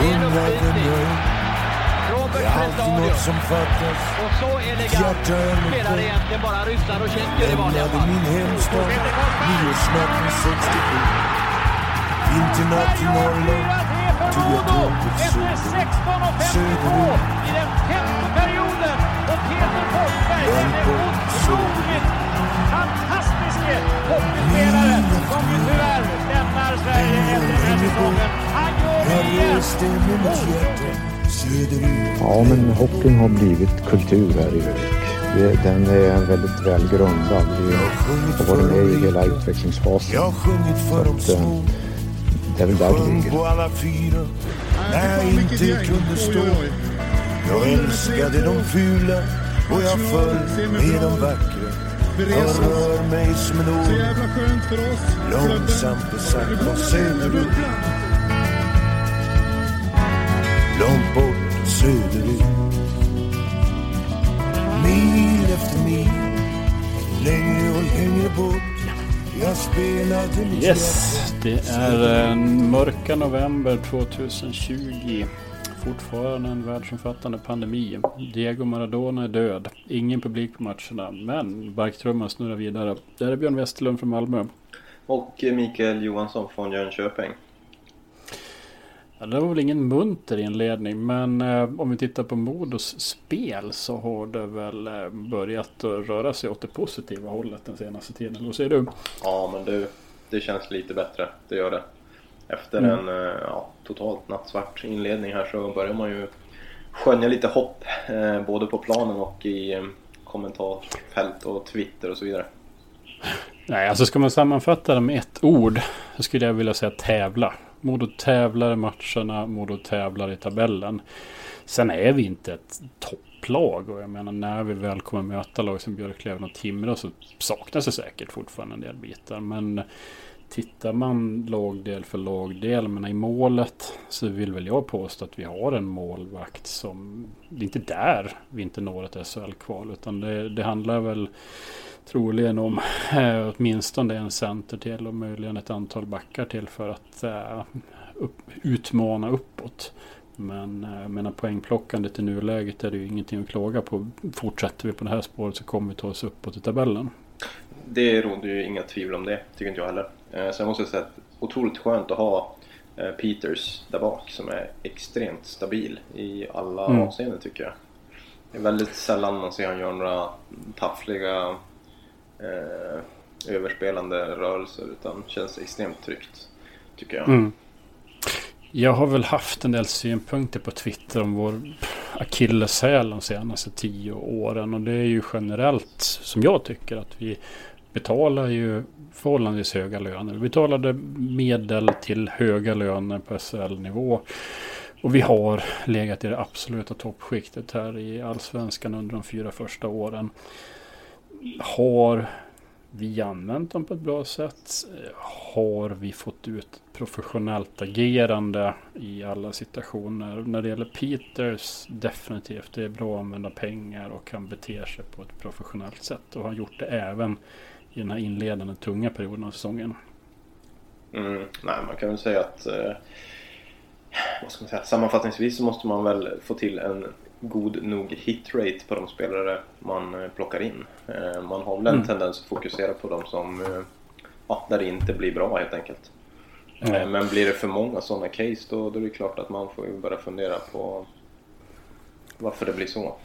vem jag är. Det är alltid något som fattas. Och så elegant spelar egentligen bara ryssar och tjecker i vanliga fall. min hemstad nyårsnatten 67. Vinternatt till Norrland tog jag tåget söderut. 16.52 Söderut. i den femte perioden. Och Peter Forsberg är en otroligt fantastisk hockeyspelare som ju tyvärr Sverige efter den här säsongen. Han gör det igen! söderut. Ja, men hockeyn har blivit kultur här i Övik. Den är väldigt väl grundad. Vi har varit med i hela utvecklingsfasen. Jag har sjungit för de Så att, eh, små. Det är väl där det ligger. när jag inte kunde stå. Jag älskade de fula och jag föll med de vackra. Jag rör mig som en Så ål jävla skönt för oss. långsamt och sakta söderut. Långt bort söderut. Mil efter mil, längre och längre bort. Yes, det är en mörka november 2020. Fortfarande en världsomfattande pandemi. Diego Maradona är död. Ingen publik på matcherna. Men barktrumman snurrar vidare. Det här är Björn Westerlund från Malmö. Och Mikael Johansson från Jönköping. Ja, det var väl ingen munter inledning. Men eh, om vi tittar på Modos spel så har det väl eh, börjat röra sig åt det positiva hållet den senaste tiden. Vad säger du? Ja, men du, det känns lite bättre. Det gör det. Efter Mm. en eh, ja, totalt nattsvart inledning här så börjar man ju skönja lite hopp. Eh, både på planen och i eh, kommentarsfält och Twitter och så vidare. Nej, alltså ska man sammanfatta det med ett ord så skulle jag vilja säga tävla. Modo tävlar i matcherna, Modo tävlar i tabellen. Sen är vi inte ett topplag och jag menar när vi väl kommer möta lag som Björklöven och Timrå så saknas det säkert fortfarande en del bitar. Men tittar man lagdel för lagdel, men i målet så vill väl jag påstå att vi har en målvakt som, det är inte där vi inte når ett SHL-kval utan det, det handlar väl troligen om eh, åtminstone en center till och möjligen ett antal backar till för att eh, upp, utmana uppåt. Men eh, jag menar poängplockandet i nuläget är det ju ingenting att klaga på. Fortsätter vi på det här spåret så kommer vi ta oss uppåt i tabellen. Det råder ju inga tvivel om det, tycker inte jag heller. Eh, sen måste jag säga att otroligt skönt att ha eh, Peters där bak som är extremt stabil i alla Mm. avseenden tycker jag. Det är väldigt sällan man ser han göra några taffliga eh, överspelande rörelser utan känns extremt tryggt tycker jag. Mm. Jag har väl haft en del synpunkter på Twitter om vår akilleshäl de senaste tio åren. Och det är ju generellt som jag tycker att vi betalar ju förhållandevis höga löner. Vi betalade medel till höga löner på SHL-nivå. Och vi har legat i det absoluta toppskiktet här i allsvenskan under de fyra första åren. Har vi använt dem på ett bra sätt? Har vi fått ut professionellt agerande i alla situationer? När det gäller Peters, definitivt. Det är bra att använda pengar och han beter sig på ett professionellt sätt. Och har gjort det även i den här inledande tunga perioden av säsongen. Mm, nej, man kan väl säga att eh, vad ska man säga? sammanfattningsvis så måste man väl få till en god nog hitrate på de spelare man eh, plockar in. Eh, man har väl en Mm. tendens att fokusera på de som eh, ja, där det inte blir bra helt enkelt. Eh, men blir det för många sådana case då, då är det klart att man får ju börja fundera på varför det blir så.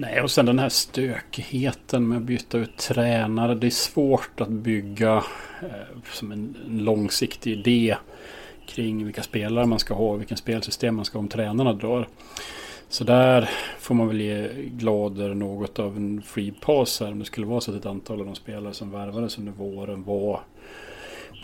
Nej, och sen den här stökigheten med att byta ut tränare. Det är svårt att bygga eh, som en, en långsiktig idé kring vilka spelare man ska ha och vilken spelsystem man ska ha om tränarna drar. Så där får man väl ge Glader något av en free pass här. Om det skulle vara så att ett antal av de spelare som värvades under våren var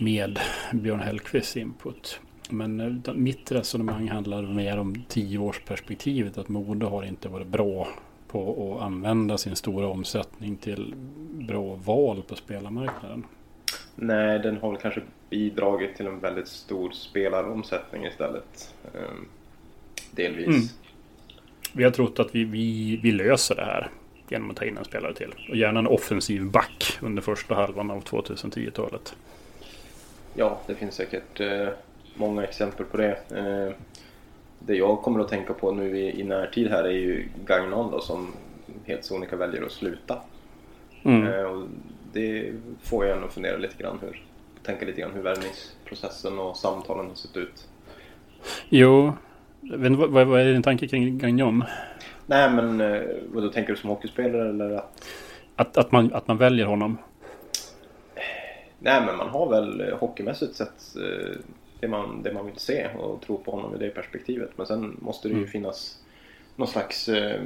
med Björn Hellkvists input. Men eh, mitt resonemang handlar mer om tioårsperspektivet. Att mode har inte varit bra på att använda sin stora omsättning till bra val på spelarmarknaden. Nej, den har väl kanske bidragit till en väldigt stor spelaromsättning istället. Ehm, delvis. Mm. Vi har trott att vi, vi, vi löser det här genom att ta in en spelare till. Och gärna en offensiv back under första halvan av 2010-talet. Ja, det finns säkert eh, många exempel på det. Eh, det jag kommer att tänka på nu i, i närtid här är ju Gagnon då som helt sonika väljer att sluta. Mm. Eh, och det får jag ändå fundera lite grann hur, tänka lite grann hur värvningsprocessen och samtalen har sett ut. Jo, inte, vad, vad är din tanke kring Gagnon? Nej men eh, vad då tänker du som hockeyspelare eller att? Att, att, man, att man väljer honom? Nej men man har väl hockeymässigt sett eh, det man, det man vill se och tro på honom i det perspektivet. Men sen måste det ju Mm. finnas någon slags eh,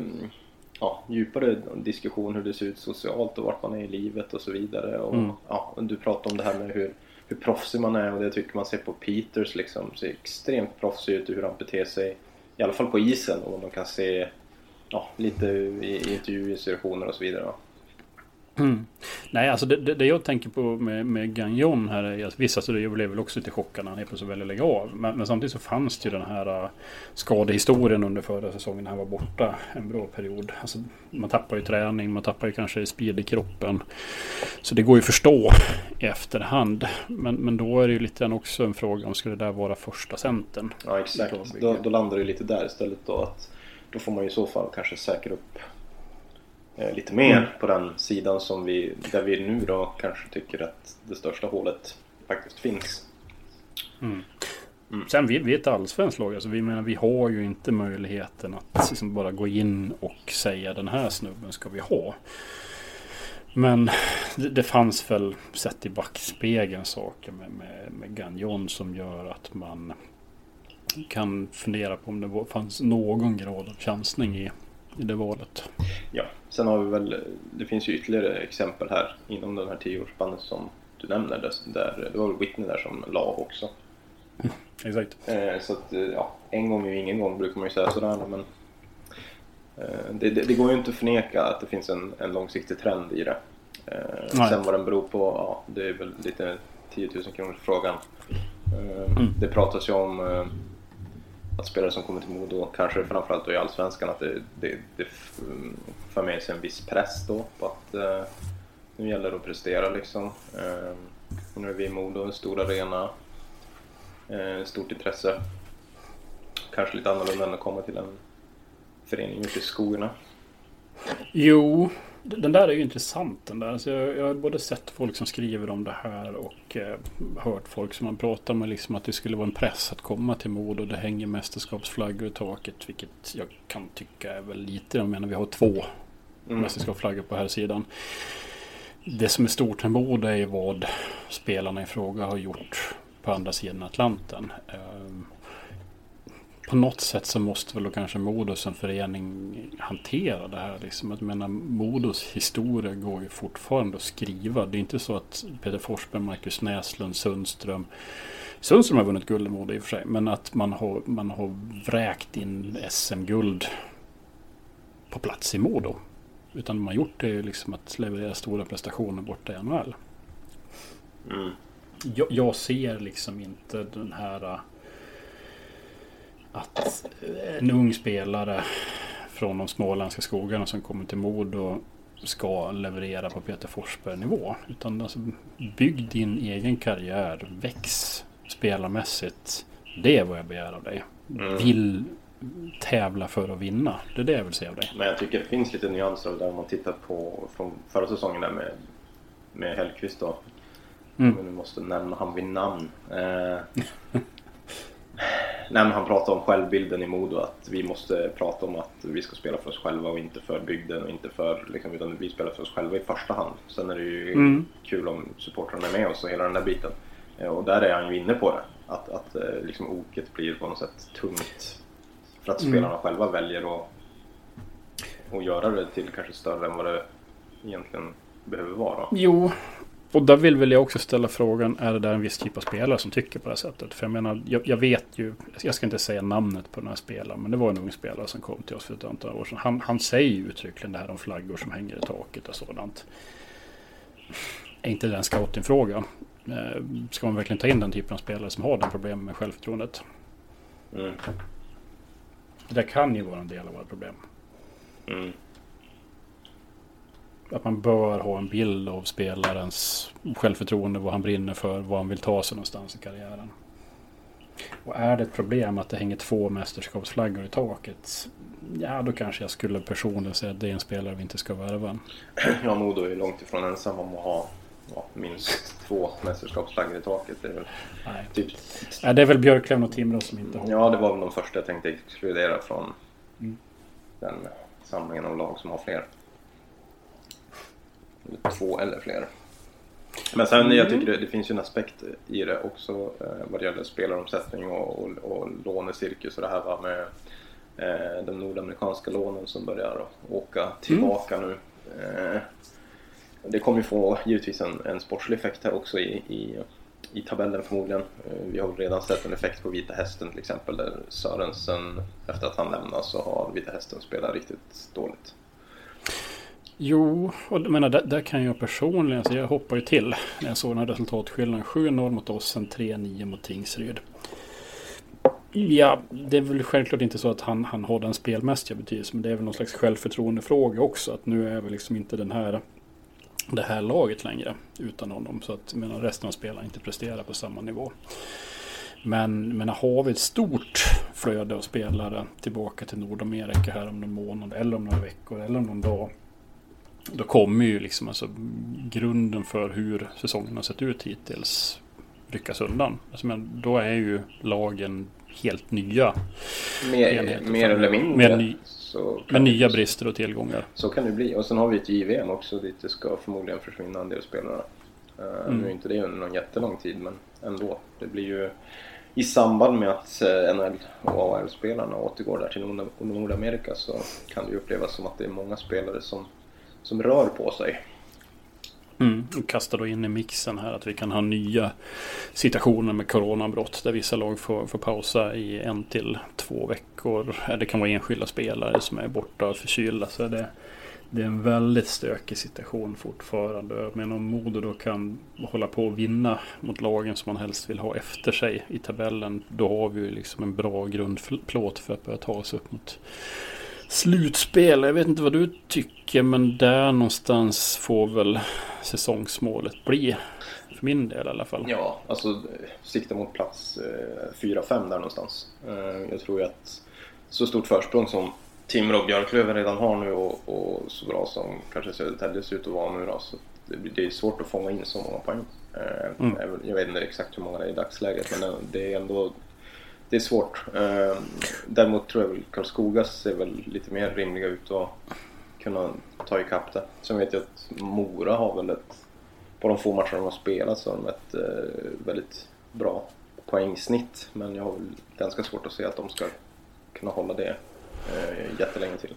ja, djupare diskussion hur det ser ut socialt och vart man är i livet och så vidare. Och, Mm. ja, och du pratar om det här med hur, hur proffsig man är och det tycker man ser på Peters liksom. Ser extremt proffsig ut i hur han beter sig. I alla fall på isen och man kan se ja, lite i, i intervjusituationer och så vidare. Mm. Nej, alltså det, det, jag tänker på med, med Gagnon här är att vissa så det blev väl också lite chockad när han helt plötsligt väljer att lägga av. Men, men samtidigt så fanns det ju den här uh, skadehistorien under förra säsongen när han var borta en bra period. Alltså, man tappar ju träning, man tappar ju kanske speed i kroppen. Så det går ju att förstå i efterhand. Men, men då är det ju lite grann också en fråga om skulle det där vara första centern. Ja exakt, då, då landar det lite där istället då att då får man ju i så fall kanske säkra upp lite mer Mm. på den sidan som vi, där vi nu då kanske tycker att det största hålet faktiskt finns. Sen vi, vi är ett allsvenskt lag. Alltså vi, menar, vi har ju inte möjligheten att liksom bara gå in och säga den här snubben ska vi ha. Men det, det fanns väl sett i backspegeln saker med, med, med Gagnon som gör att man kan fundera på om det fanns någon grad av chansning i, i det valet. Ja, sen har vi väl, det finns ju ytterligare exempel här inom den här tioårsspannet som du nämner. Där, där, det var väl Whitney där som la också. Exakt. Eh, så att, eh, ja, en gång är ju ingen gång brukar man ju säga sådär men eh, det, det, det går ju inte att förneka att det finns en, en långsiktig trend i det. Eh, sen vad den beror på, ja det är väl lite 10 000 kronors frågan. Eh, Mm. Det pratas ju om eh, att spelare som kommer till Modo, kanske framförallt då i Allsvenskan, att det, det, det mm, för med sig en viss press då på att eh, nu gäller det att prestera liksom. Eh, och nu är vi i Modo, en stor arena, eh, stort intresse. Kanske lite annorlunda än att komma till en förening ute i skogarna. Jo, den där är ju intressant den där. Alltså jag, jag har både sett folk som skriver om det här och eh, hört folk som man pratar med liksom att det skulle vara en press att komma till Modo. Det hänger mästerskapsflaggor i taket, vilket jag kan tycka är väl lite. Jag menar vi har två Mm. mästerskapsflaggor på här sidan. Det som är stort med Modo är vad spelarna i fråga har gjort på andra sidan Atlanten. Ehm, på något sätt så måste väl då kanske Modo som förening hantera det här. Liksom. Jag menar, Modos historia går ju fortfarande att skriva. Det är inte så att Peter Forsberg, Marcus Näslund, Sundström Sundström har vunnit guld i Modo i och för sig. Men att man har, man har vräkt in SM-guld på plats i Modo. Utan de har gjort det liksom att leverera stora prestationer borta i NHL. Mm. Jag, jag ser liksom inte den här att en ung spelare från de småländska skogarna som kommer till Modo ska leverera på Peter Forsberg-nivå. Utan alltså, bygg din egen karriär, väx spelarmässigt. Det är vad jag begär av dig. Mm. Vill tävla för att vinna. Det är det jag vill se av dig. Men jag tycker det finns lite nyanser det om man tittar på från förra säsongen där med, med Hellkvist då. Mm. Vi nu måste nämna han vid namn. Eh, Nej, han pratar om självbilden i Modo, att vi måste prata om att vi ska spela för oss själva och inte för bygden och inte för, liksom, utan vi spelar för oss själva i första hand. Sen är det ju Mm. kul om supportrarna är med oss och hela den där biten. Eh, Och där är han ju inne på det, att, att eh, liksom oket blir på något sätt tungt. För att Mm. spelarna själva väljer att, att göra det till kanske större än vad det egentligen behöver vara. Jo, och där vill väl jag också ställa frågan, är det där en viss typ av spelare som tycker på det här sättet? För jag menar, jag, jag vet ju, jag ska inte säga namnet på den här spelaren, men det var en ung spelare som kom till oss för ett antal år sedan. Han, han säger ju uttryckligen det här om flaggor som hänger i taket och sådant. Är inte det en scoutingfråga? Eh, Ska man verkligen ta in den typen av spelare som har den problemen med självförtroendet? Mm. Det där kan ju vara en del av våra problem. Mm. Att man bör ha en bild av spelarens självförtroende, vad han brinner för, vad han vill ta sig någonstans i karriären. Och är det ett problem att det hänger två mästerskapsflaggor i taket. Ja, då kanske jag skulle personligen säga att det är en spelare vi inte ska värva. Ja, Modo är långt ifrån ensam om att ha ja, minst två mästerskapsflaggor i taket. Det är väl, Nej. typ, Ja, det är väl Björklöven och Timrå som inte har. ja, det var väl de första jag tänkte exkludera från Mm. den samlingen av lag som har fler. Två eller fler. Men sen jag tycker det, det finns ju en aspekt i det också eh, vad det gäller spelaromsättning och, och, och lånecirkus och det här va, med eh, de nordamerikanska lånen som börjar åka tillbaka nu. Eh, det kommer ju få givetvis en, en sportslig effekt här också i, i, i tabellen förmodligen. Eh, Vi har redan sett en effekt på Vita Hästen till exempel där Sörensen efter att han lämnar så har Vita Hästen spelat riktigt dåligt. Jo, och jag menar, där, där kan jag personligen, så jag hoppar ju till när jag såg den här resultatskillnaden. 7-0 mot Ossen, 3-9 mot Tingsryd. Ja, det är väl självklart inte så att han, han har den spelmässiga betydelsen. Men det är väl någon slags självförtroendefråga också. Att nu är vi liksom inte den här, det här laget längre utan honom. Så att menar, resten av spelarna inte presterar på samma nivå. Men, men har vi ett stort flöde av spelare tillbaka till Nordamerika här om någon månad eller om några veckor eller om någon dag. Då kommer ju liksom alltså grunden för hur säsongen har sett ut hittills ryckas undan. Alltså, men då är ju lagen helt nya. Mer, mer eller mindre. med ny- Med nya brister och tillgångar. Så kan det bli. Och sen har vi ett JVM också dit det ska förmodligen försvinna en del spelare. Eh, Mm. Nu är inte det under någon jättelång tid men ändå. Det blir ju i samband med att eh, NHL och AHL-spelarna återgår där till Nord- Nordamerika så kan det ju upplevas som att det är många spelare som, som rör på sig. Mm. Och kasta då in i mixen här att vi kan ha nya situationer med coronabrott där vissa lag får, får pausa i en till två veckor. Det kan vara enskilda spelare som är borta förkylda. Så det, det är en väldigt stökig situation fortfarande. Men om Modo då kan hålla på och vinna mot lagen som man helst vill ha efter sig i tabellen. Då har vi ju liksom en bra grundplåt för att börja ta oss upp mot slutspel. Jag vet inte vad du tycker men där någonstans får väl säsongsmålet bli. För min del i alla fall. Ja, alltså sikta mot plats eh, 4-5 där någonstans. Eh, jag tror ju att så stort försprång som Timrå och Björklöven redan har nu och, och så bra som kanske Södertälje ser ut att vara nu då, så det, det är svårt att fånga in så många poäng. Eh, Mm. Jag vet inte exakt hur många det är i dagsläget men det är ändå det är svårt. Eh, Däremot tror jag väl Karlskoga ser väl lite mer rimliga ut att kunna ta ikapp det. Sen vet jag att Mora har väl ett på de få matcher de har spelat så har de ett eh, väldigt bra poängsnitt. Men jag har väl ganska svårt att se att de ska kunna hålla det eh, jättelänge till.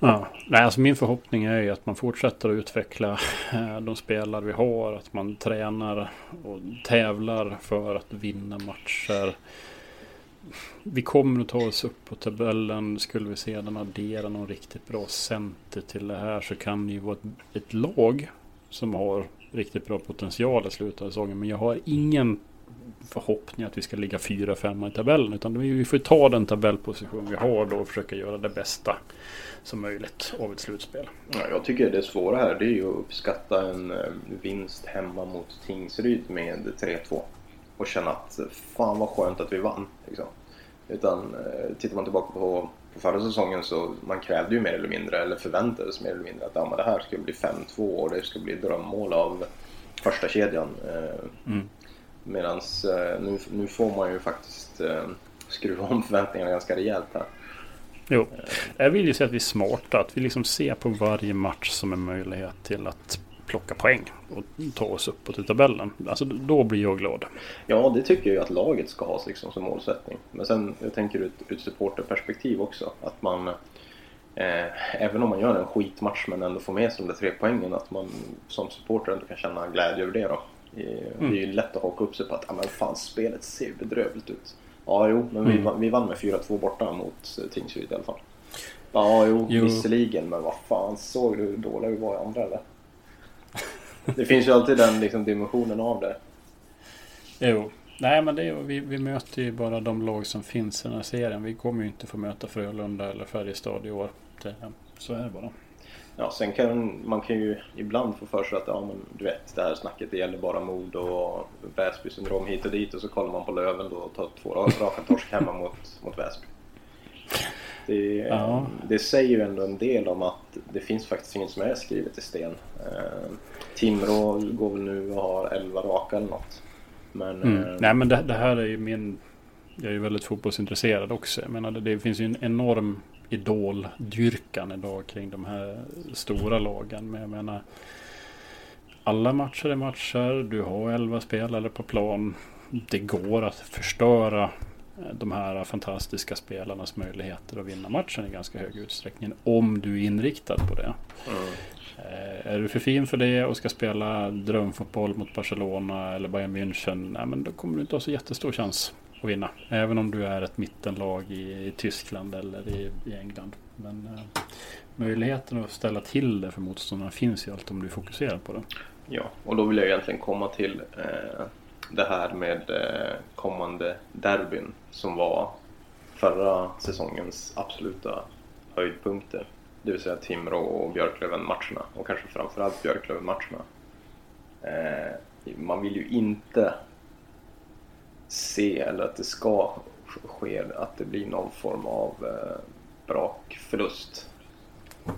Ja. Nej, alltså min förhoppning är ju att man fortsätter att utveckla eh, de spelare vi har. Att man tränar och tävlar för att vinna matcher. Vi kommer att ta oss upp på tabellen. Skulle vi sedan addera någon riktigt bra center till det här så kan det ju vara ett, ett lag som har riktigt bra potential i slutet av säsongen. Men jag har ingen förhoppning att vi ska ligga 4-5 i tabellen. Utan vi får ta den tabellposition vi har då och försöka göra det bästa som möjligt av ett slutspel. Ja, jag tycker det svåra här det är ju att uppskatta en eh, vinst hemma mot Tingsryd med 3-2. Och känna att fan vad skönt att vi vann. Liksom. Utan eh, tittar man tillbaka på, på förra säsongen så man krävde ju mer eller mindre, eller förväntades mer eller mindre att ja, men det här ska bli 5-2 och det ska bli drömmål av första kedjan. Eh, Mm. Medan eh, nu, nu får man ju faktiskt eh, skruva om förväntningarna ganska rejält här. Jo, jag vill ju säga att vi är smarta. Att vi liksom ser på varje match som en möjlighet till att plocka poäng och ta oss uppåt i tabellen. Alltså då blir jag glad. Ja, det tycker jag att laget ska ha liksom, som målsättning. Men sen, jag tänker ur ett supporterperspektiv också. Att man, eh, även om man gör en skitmatch men ändå får med sig de där tre poängen, att man som supporter ändå kan känna glädje över det då. Eh, Det är ju lätt att haka upp sig på att, ja men fan, spelet ser bedrövligt ut. Ja, jo, men vi, Mm. vann- vi vann med 4-2 borta mot eh, Tingsryd i alla fall. Ja, jo, Jo. visserligen, men vad fan, såg du hur dåliga vi var i andra eller? Det finns ju alltid den liksom, dimensionen av det. Jo. Nej men det är, vi, vi möter ju bara de lag som finns i den här serien. Vi kommer ju inte få möta Frölunda eller Färjestad i år. Det, Så är det bara. Ja, sen kan man kan ju ibland få för sig att ja, men, du vet, det här snacket det gäller bara mod och Väsby syndrom hit och dit och så kollar man på Löven då och tar två raka torsk hemma mot, mot Väsby. Det, ja. det säger ju ändå en del om att det finns faktiskt inget som är skrivet i sten. Eh, Timrå går väl nu och har 11 raka eller något. Men, mm. eh, Nej men det, det, här är ju min... Jag är ju väldigt fotbollsintresserad också. Jag menar det, finns ju en enorm idoldyrkan idag kring de här stora lagen. Men jag menar alla matcher är matcher. Du har 11 spelare på plan. Det går att förstöra de här fantastiska spelarnas möjligheter att vinna matchen i ganska hög utsträckning. Om du är inriktad på det. Mm. Är du för fin för det och ska spela drömfotboll mot Barcelona eller Bayern München. Nej, men då kommer du inte ha så jättestor chans att vinna. Även om du är ett mittenlag i, i Tyskland eller i, i England. Men eh, möjligheten att ställa till det för motståndarna finns ju alltid om du fokuserar på det. Ja, och då vill jag egentligen komma till eh, det här med eh, kommande derbyn som var förra säsongens absoluta höjdpunkter. Det vill säga Timrå och Björklöven-matcherna och kanske framförallt Björklöven-matcherna. Eh, man vill ju inte se eller att det ska ske att det blir någon form av eh, brakförlust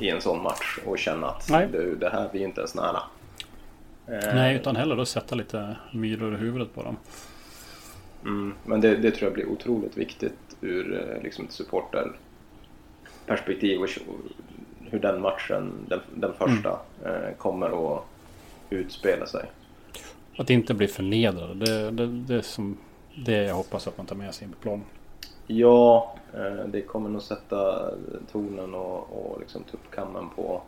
i en sån match och känna att det, det här blir inte ens nära. Eh, Nej, utan hellre då sätta lite myror i huvudet på dem. Mm, men det, det, tror jag blir otroligt viktigt ur eh, liksom, ett supporterperspektiv och hur den matchen, den, den första, mm. eh, kommer att utspela sig. Att inte bli förnedrad, det, det, det är som det jag hoppas att man tar med sig in på plan. Ja, eh, det kommer nog sätta tonen och, och liksom tuppkammen på,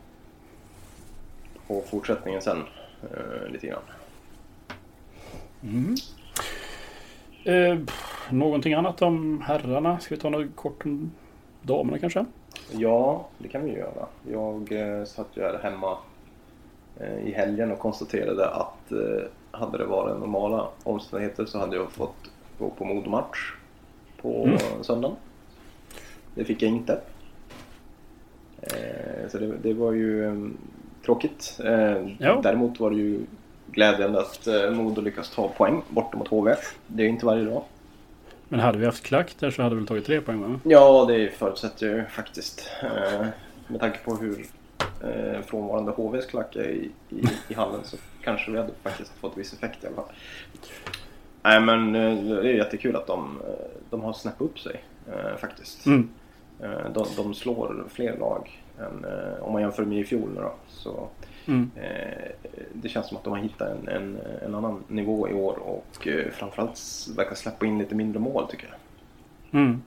på fortsättningen sen eh, lite grann. Mm. Eh, någonting annat om herrarna? Ska vi ta något kort om damerna kanske? Ja, det kan vi göra. Jag eh, satt ju här hemma eh, i helgen och konstaterade att eh, hade det varit normala omständigheter så hade jag fått gå på Modomatch på mm. söndagen. Det fick jag inte. Eh, så det, det, var ju um, tråkigt. Eh, ja. Däremot var det ju glädjande att eh, Modo lyckas ta poäng borta mot HV. Det är inte varje dag. Men hade vi haft klack där så hade vi väl tagit tre poäng va? Ja, det förutsätter ju faktiskt. Eh, med tanke på hur eh, frånvarande HVs klack är i, i, i hallen så kanske vi hade faktiskt fått viss effekt i alla fall. Nej men det är jättekul att de, de har snäppat upp sig faktiskt. Mm. De, de, slår fler lag än om man jämför med i fjol då. Så, mm. det känns som att de har hittat en, en, en annan nivå i år och framförallt verkar släppa in lite mindre mål tycker jag. Mm.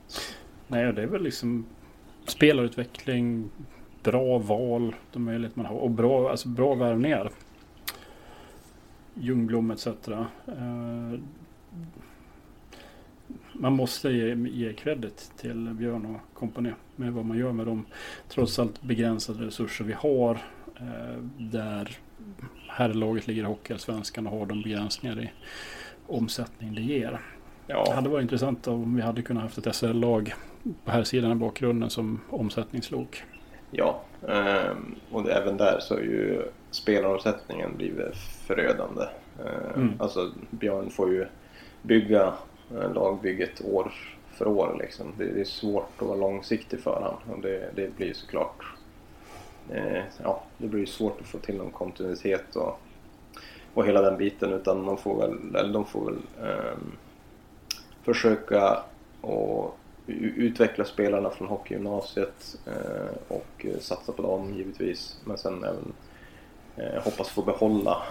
Nej, det är väl liksom spelarutveckling, bra val, de möjligheter man har och bra, alltså bra värvningar. Ljungblom etc man måste ge, ge credit till Björn och kompani med vad man gör med de trots allt begränsade resurser vi har. Eh, där herrlaget ligger i Hockeyallsvenskan och har de begränsningar i omsättning det ger. Ja. Det hade varit intressant om vi hade kunnat haft ett SHL-lag på här sidan av bakgrunden som omsättningslok. Ja, ehm, och även där så har ju spelaromsättningen blivit förödande. Ehm, mm. Alltså Björn får ju bygga lagbygget år för år. Liksom. Det, är svårt att vara långsiktig för honom och det, det blir såklart eh, Eh, ja, det blir ju svårt att få till någon kontinuitet och, och hela den biten utan man får väl, eller de får väl eh, försöka och utveckla spelarna från hockeygymnasiet eh, och satsa på dem givetvis men sen även eh, hoppas få behålla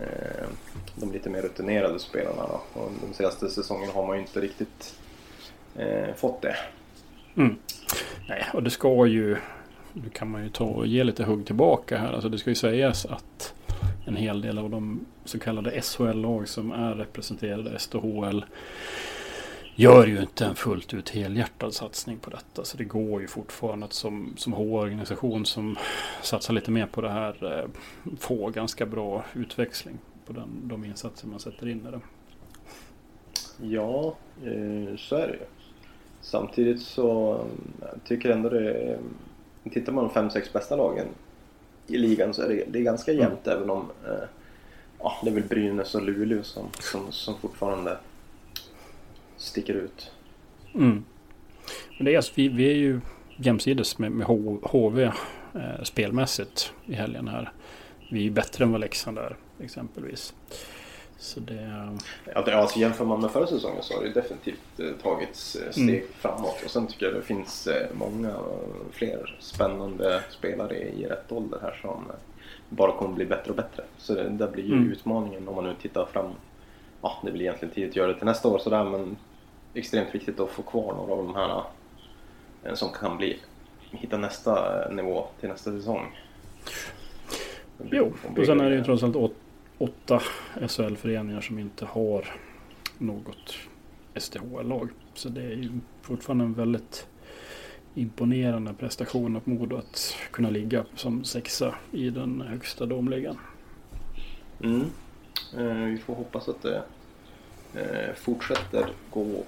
eh, de lite mer rutinerade spelarna. Då. Och de senaste säsongerna har man ju inte riktigt eh, fått det. Mm. Nej, och det ska ju... Nu kan man ju ta och ge lite hugg tillbaka här. Alltså det ska ju sägas att en hel del av de så kallade SHL-lag som är representerade SDHL gör ju inte en fullt ut helhjärtad satsning på detta. Så det går ju fortfarande att som, som H-organisation som satsar lite mer på det här eh, få ganska bra utväxling på den, de insatser man sätter in i det. Ja, eh, så är det ju. Samtidigt så mm, tycker jag ändå det är tittar man de 5-6 bästa lagen i ligan så är det, det är ganska Mm. jämnt även om eh, ja, det är väl Brynäs och Luleå som, som, som fortfarande sticker ut. Mm. Men det är alltså, vi, vi är ju jämsides med, med HV eh, spelmässigt i helgen här. Vi är ju bättre än vad Leksand är exempelvis. Så det... Alltså jämför man med förra säsongen så har det definitivt eh, tagits eh, steg Mm. framåt. Och sen tycker jag det finns eh, många fler spännande spelare i rätt ålder här som bara kommer bli bättre och bättre. Så det där blir ju Mm. utmaningen om man nu tittar fram. Ja, det blir egentligen tidigt att göra det till nästa år sådär men extremt viktigt att få kvar några av de här som kan bli hitta nästa nivå till nästa säsong. Jo, och sen är det ju trots allt åt, åtta SHL-föreningar som inte har något SDHL-lag. Så det är ju fortfarande en väldigt imponerande prestation av Modo att kunna ligga som sexa i den högsta domligan. Mm. Eh, vi får hoppas att det eh, fortsätter gå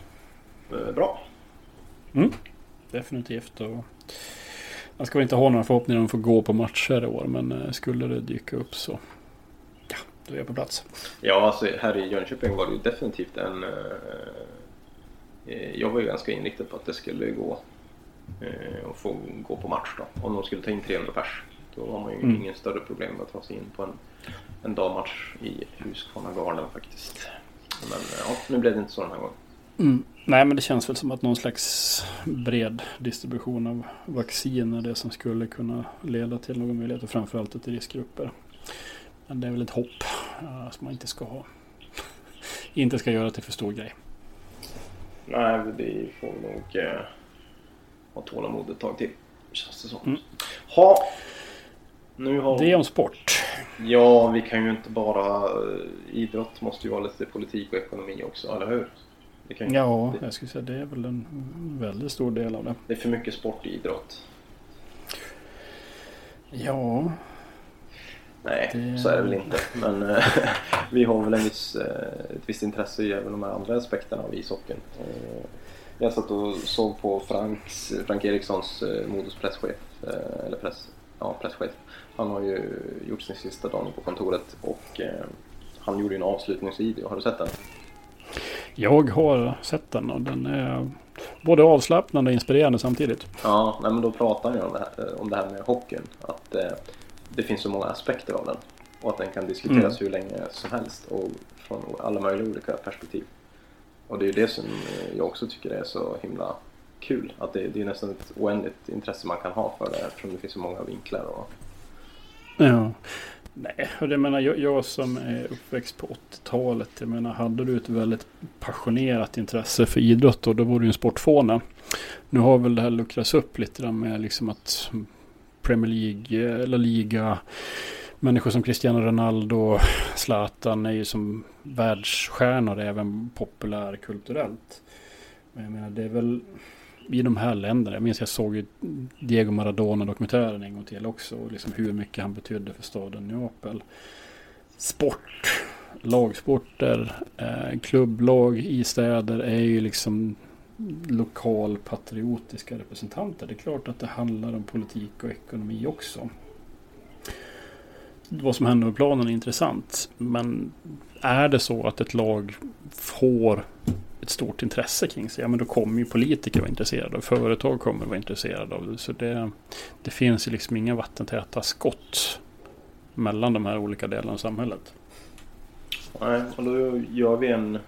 eh, bra. Definitivt. Och jag ska väl inte ha några förhoppningar om att få gå på matcher i år. Men eh, skulle det dyka upp så ja, då är på plats. Ja, alltså här i Jönköping var det ju definitivt en... Eh, eh, jag var ju ganska inriktad på att det skulle gå eh, att få gå på match då. Om de skulle ta in 300 pers. Då har man ju Mm. ingen större problem med att ta sig in på en, en dagmatch i Husqvarna Garden faktiskt. Men eh, ja, nu blev det inte så den här gången. Mm. Nej, men det känns väl som att någon slags bred distribution av vaccin är det som skulle kunna leda till någon möjlighet. Och framförallt till riskgrupper. Men det är väl ett hopp uh, som man inte ska ha. inte ska göra till för stor grej. Nej, det får vi nog eh, ha tålamod ett tag till. Känns det som. Mm. Ha. Nu har... Det är om sport. Ja, vi kan ju inte bara... eh, Idrott måste ju vara lite politik och ekonomi också, eller hur? Kan Ja, jag skulle säga det är väl en väldigt stor del av det. det är för mycket sport i idrott. Ja, Nej, Det- så är det väl inte. Men eh, vi har väl en viss, eh, ett visst intresse i även de här andra aspekterna av ishockeyn. Eh, jag satt och såg på Franks, Frank Erikssons Modos presschef, eller press, ja, presschef. Han har ju gjort sin sista dag på kontoret och han gjorde ju en avslutningsvideo. Har du sett den? jag har sett den och den är både avslappnande och inspirerande samtidigt. Ja, nej, men då pratar han ju om det här, om det här med hockeyn. Att det finns så många aspekter av den. Och att den kan diskuteras hur länge som helst och från alla möjliga olika perspektiv. Och det är ju det som jag också tycker är så himla kul. Att det, det är nästan ett oändligt intresse man kan ha för det eftersom det finns så många vinklar. Och... Ja. Nej, och det menar jag, jag som är uppväxt på 80-talet. Jag menar, hade du ett väldigt passionerat intresse för idrott då, då var du en sportfåne. Nu har väl det här luckrats upp lite grann med liksom att Premier League eh, eller liga människor som Cristiano Ronaldo, Zlatan är ju som världsstjärnor även populärkulturellt. Men jag menar det är väl i de här länderna. Jag minns jag såg ju Diego Maradona-dokumentären en gång till också. Och liksom hur mycket han betydde för staden Neapel. Sport, lagsporter, eh, klubblag i städer är ju liksom lokal patriotiska representanter. Det är klart att det handlar om politik och ekonomi också. Vad som händer med planen är intressant. Men är det så att ett lag får ett stort intresse kring sig, ja men då kommer ju politiker vara intresserade och företag kommer vara intresserade av det. Så det, det finns ju liksom inga vattentäta skott mellan de här olika delarna av samhället. Nej, och då gör vi en,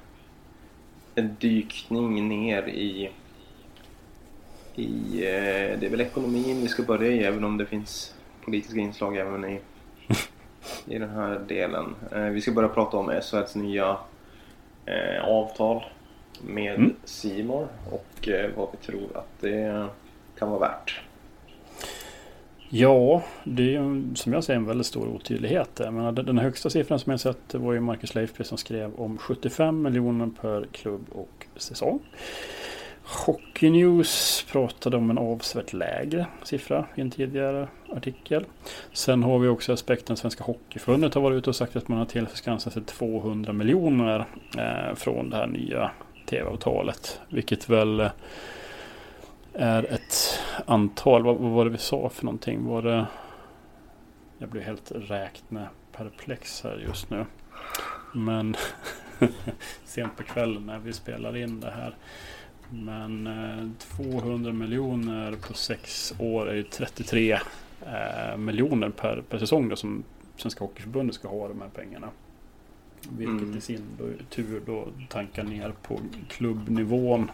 en dykning ner i, i eh, det är väl ekonomin vi ska börja i även om det finns politiska inslag även i, i den här delen. Eh, vi ska börja prata om SHLs nya eh, avtal med Mm. Simor och eh, vad vi tror att det kan vara värt. Ja, det är ju som jag säger en väldigt stor otydlighet. Men den högsta siffran som jag sett var ju Marcus Leifby som skrev om 75 miljoner per klubb och säsong. Hockey News pratade om en avsevärt lägre siffra i en tidigare artikel. Sen har vi också aspekten Svenska Hockeyförbundet har varit ute och sagt att man har tillförskansat sig 200 miljoner eh, från det här nya tv-avtalet. Vilket väl är ett antal, vad, vad var det vi sa för någonting? Var det... Jag blir helt räkneperplex här just nu. Men sent på kvällen när vi spelar in det här. Men eh, 200 miljoner på sex år är ju 33 eh, miljoner per, per säsong då, som Svenska Hockeyförbundet ska ha de här pengarna. Vilket Mm. i sin tur då tankar ner på klubbnivån.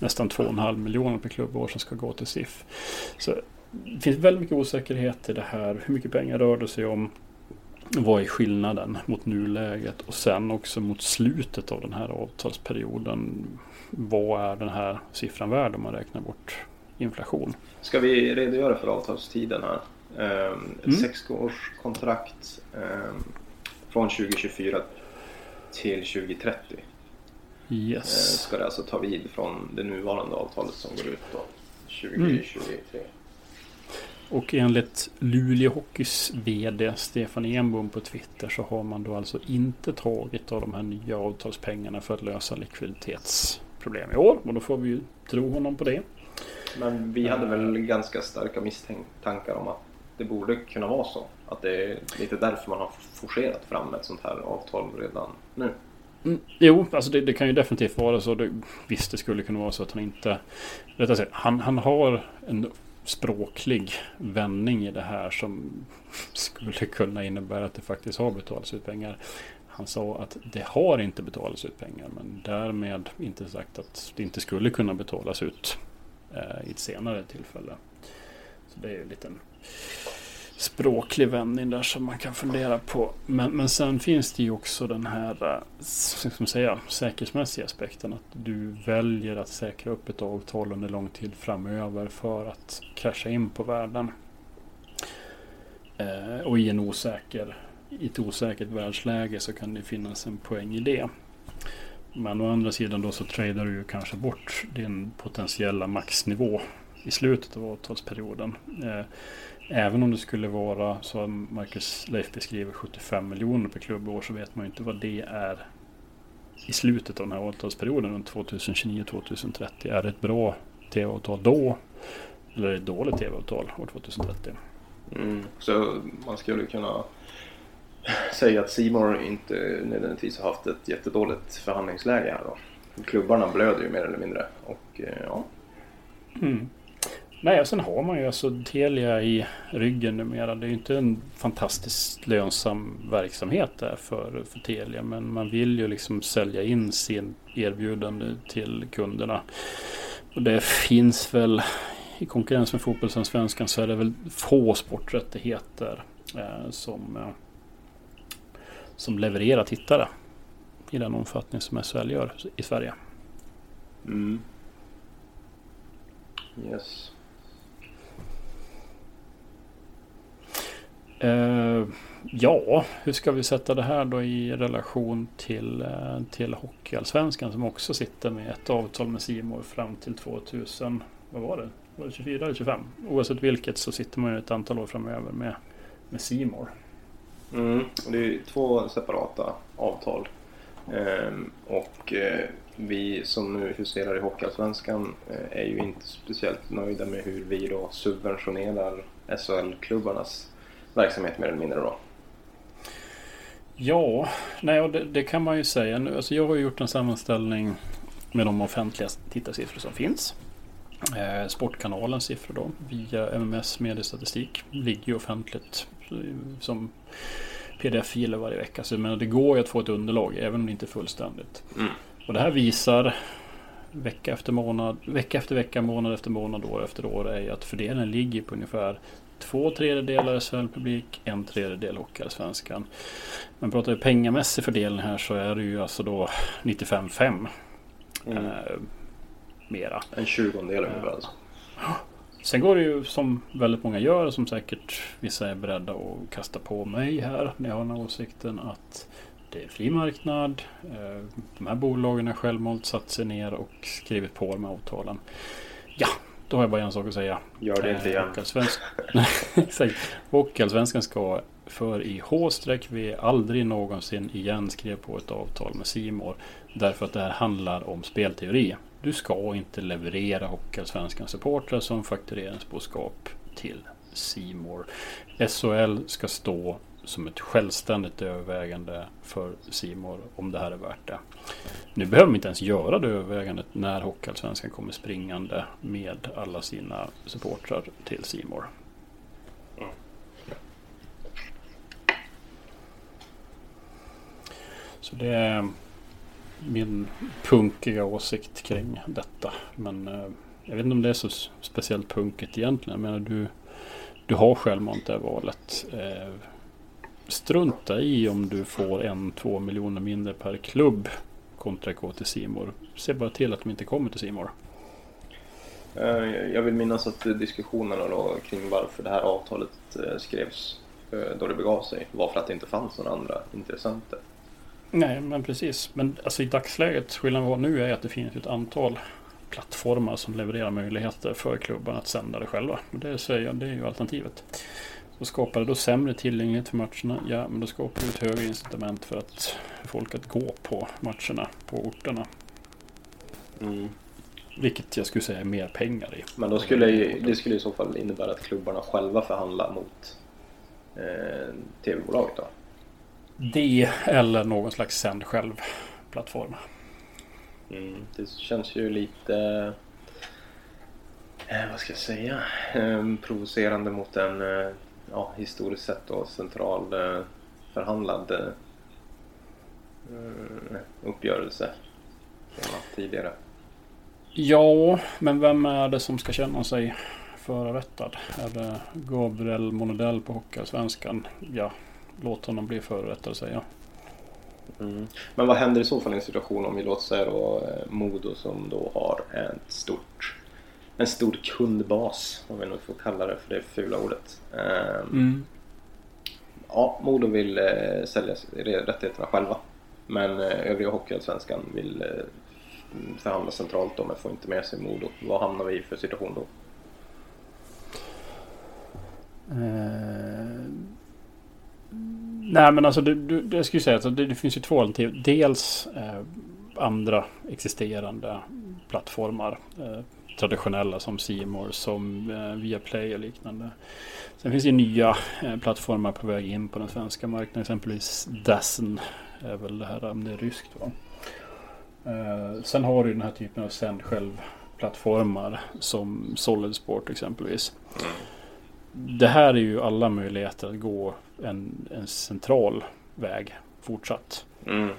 Nästan 2,5 miljoner per klubbår som ska gå till SIF. Så det finns väldigt mycket osäkerhet i det här. Hur mycket pengar rör det sig om? Vad är skillnaden mot nuläget? Och sen också mot slutet av den här avtalsperioden. Vad är den här siffran värd om man räknar bort inflation? Ska vi redogöra för avtalstiden här? Um, Mm. Sexårskontrakt um, från 2024 till 2030 eh, Yes. ska det alltså ta vid från det nuvarande avtalet som går ut då Mm. 2023. Och enligt Luleå Hockeys VD Stefan Enbom på Twitter så har man då alltså inte tagit av de här nya avtalspengarna för att lösa likviditetsproblem i år. Och då får vi ju tro honom på det. Men vi hade väl ganska starka misstankar om att det borde kunna vara så. Att det är lite därför man har forcerat fram ett sånt här avtal redan nu. Mm, jo, alltså det, det kan ju definitivt vara så. Det, visst, det skulle kunna vara så att han inte... Rättare sagt, han, han har en språklig vändning i det här som skulle kunna innebära att det faktiskt har betalats ut pengar. Han sa att det har inte betalats ut pengar men därmed inte sagt att det inte skulle kunna betalas ut eh, i ett senare tillfälle. Så det är ju en liten språklig vändning där som man kan fundera på. Men, men sen finns det ju också den här eh, ska säga, säkerhetsmässiga aspekten. Att du väljer att säkra upp ett avtal under lång tid framöver för att krascha in på världen. Eh, och i en osäker, i ett osäkert världsläge så kan det finnas en poäng i det. Men å andra sidan då så tradar du ju kanske bort din potentiella maxnivå i slutet av avtalsperioden. Eh, Även om det skulle vara som Marcus Leif beskriver 75 miljoner per klubbår så vet man ju inte vad det är i slutet av den här avtalsperioden runt 2029-2030. Är det ett bra tv-avtal då? Eller är det ett dåligt tv-avtal år 2030? Mm. Så man skulle kunna säga att Seymour inte nödvändigtvis har haft ett jättedåligt förhandlingsläge här då. Klubbarna blöder ju mer eller mindre. Och eh, ja, Mm. Nej, och sen har man ju alltså Telia i ryggen numera. Det är ju inte en fantastiskt lönsam verksamhet där för, för Telia. Men man vill ju liksom sälja in sin erbjudande till kunderna. Och det finns väl i konkurrens med fotbollsallsvenskan så är det väl få sporträttigheter eh, som, eh, som levererar tittare i den omfattning som SHL gör i Sverige. mm. Yes. Eh, ja, hur ska vi sätta det här då i relation till, eh, till Hockeyallsvenskan som också sitter med ett avtal med Simor fram till 2000, vad var det? Var det 24 eller 25? Oavsett vilket så sitter man ju ett antal år framöver med, med Simor. Mm. Det är två separata avtal. Eh, och eh, vi som nu huserar i Hockeyallsvenskan eh, är ju inte speciellt nöjda med hur vi då subventionerar SHL-klubbarnas verksamhet mer eller mindre då. Ja, nej, det, det kan man ju säga. Nu, alltså jag har gjort en sammanställning med de offentliga tittarsiffror som finns. Eh, Sportkanalens siffror då via MMS mediestatistik ligger ju offentligt eh, som pdf-filer varje vecka. Så menar, det går ju att få ett underlag även om det inte är fullständigt. Mm. Och det här visar vecka efter månad, vecka efter vecka, månad efter månad, år efter år är ju att fördelningen ligger på ungefär två tredjedelar SHL-publik, en tredjedel Hockeyallsvenskan. Men pratar vi pengamässig fördelning här så är det ju alltså då 95-5 Mm. eh, mera. En tjugondel ungefär alltså. Sen går det ju som väldigt många gör, som säkert vissa är beredda att kasta på mig här när jag har den här åsikten att det är fri marknad. eh, De här bolagen har självmant satt sig ner och skrivit på de här avtalen. Ja, då har jag bara en sak att säga. Gör det inte Eh, igen. Exakt. Hockeyallsvenskan ska för i H-vi aldrig någonsin igen skriva på ett avtal med Simor Därför att det här handlar om spelteori. Du ska inte leverera Hockeyallsvenskans supportrar som faktureringsboskap till Simor. SHL ska stå som ett självständigt övervägande för Simor om det här är värt det. Nu behöver man inte ens göra det övervägandet när Hockeyallsvenskan kommer springande med alla sina supportrar till Simor. Så det är min punkiga åsikt kring detta. Men eh, jag vet inte om det är så speciellt punkigt egentligen. Jag menar, du, du har självmant det valet. Eh, Strunta i om du får en, två miljoner mindre per klubb kontra gå till Simor. Se bara till att de inte kommer till Simor. Eh, jag vill minnas att diskussionerna då kring varför det här avtalet eh, skrevs eh, då det begav sig var för att det inte fanns några andra intressenter. Nej, men precis. Men alltså i dagsläget, skillnaden nu är att det finns ett antal plattformar som levererar möjligheter för klubbarna att sända det själva. det, säger jag, det är ju alternativet. Så skapar det då sämre tillgänglighet för matcherna, ja men då skapar det ett högre incitament för att folk att gå på matcherna på orterna. Mm. Vilket jag skulle säga är mer pengar i. Men då skulle ju, det skulle i så fall innebära att klubbarna själva förhandlar mot eh, tv-bolaget då? Det eller någon slags sänd själv-plattform. Mm, det känns ju lite, eh, vad ska jag säga, eh, provocerande mot en eh, ja, historiskt sett då central eh, förhandlad eh, uppgörelse tidigare. Ja, men vem är det som ska känna sig förorättad? Är det Gabriel Monodell på Hockeyallsvenskan? Ja, låt honom bli förorättad säger jag. Mm. Men vad händer i så fall i en situation om vi låter säga då eh, Modo som då har ett stort en stor kundbas, om vi nu får kalla det för det fula ordet. Ehm, mm. Ja, Modo vill eh, sälja rättigheterna själva. Men eh, övriga Hockeyallsvenskan vill eh, förhandla centralt då men får inte med sig Modo. Vad hamnar vi i för situation då? Uh, nej men alltså det, det, det skulle säga att det, det, finns ju två alternativ. Dels eh, andra existerande plattformar. Eh, traditionella som Simor, som eh, Viaplay och liknande. Sen finns det nya eh, plattformar på väg in på den svenska marknaden. Exempelvis DAZN är väl det här om det är ryskt. Va? Eh, sen har du den här typen av sänd själv-plattformar som Solid Sport exempelvis. Det här är ju alla möjligheter att gå en, en central väg fortsatt. Mm.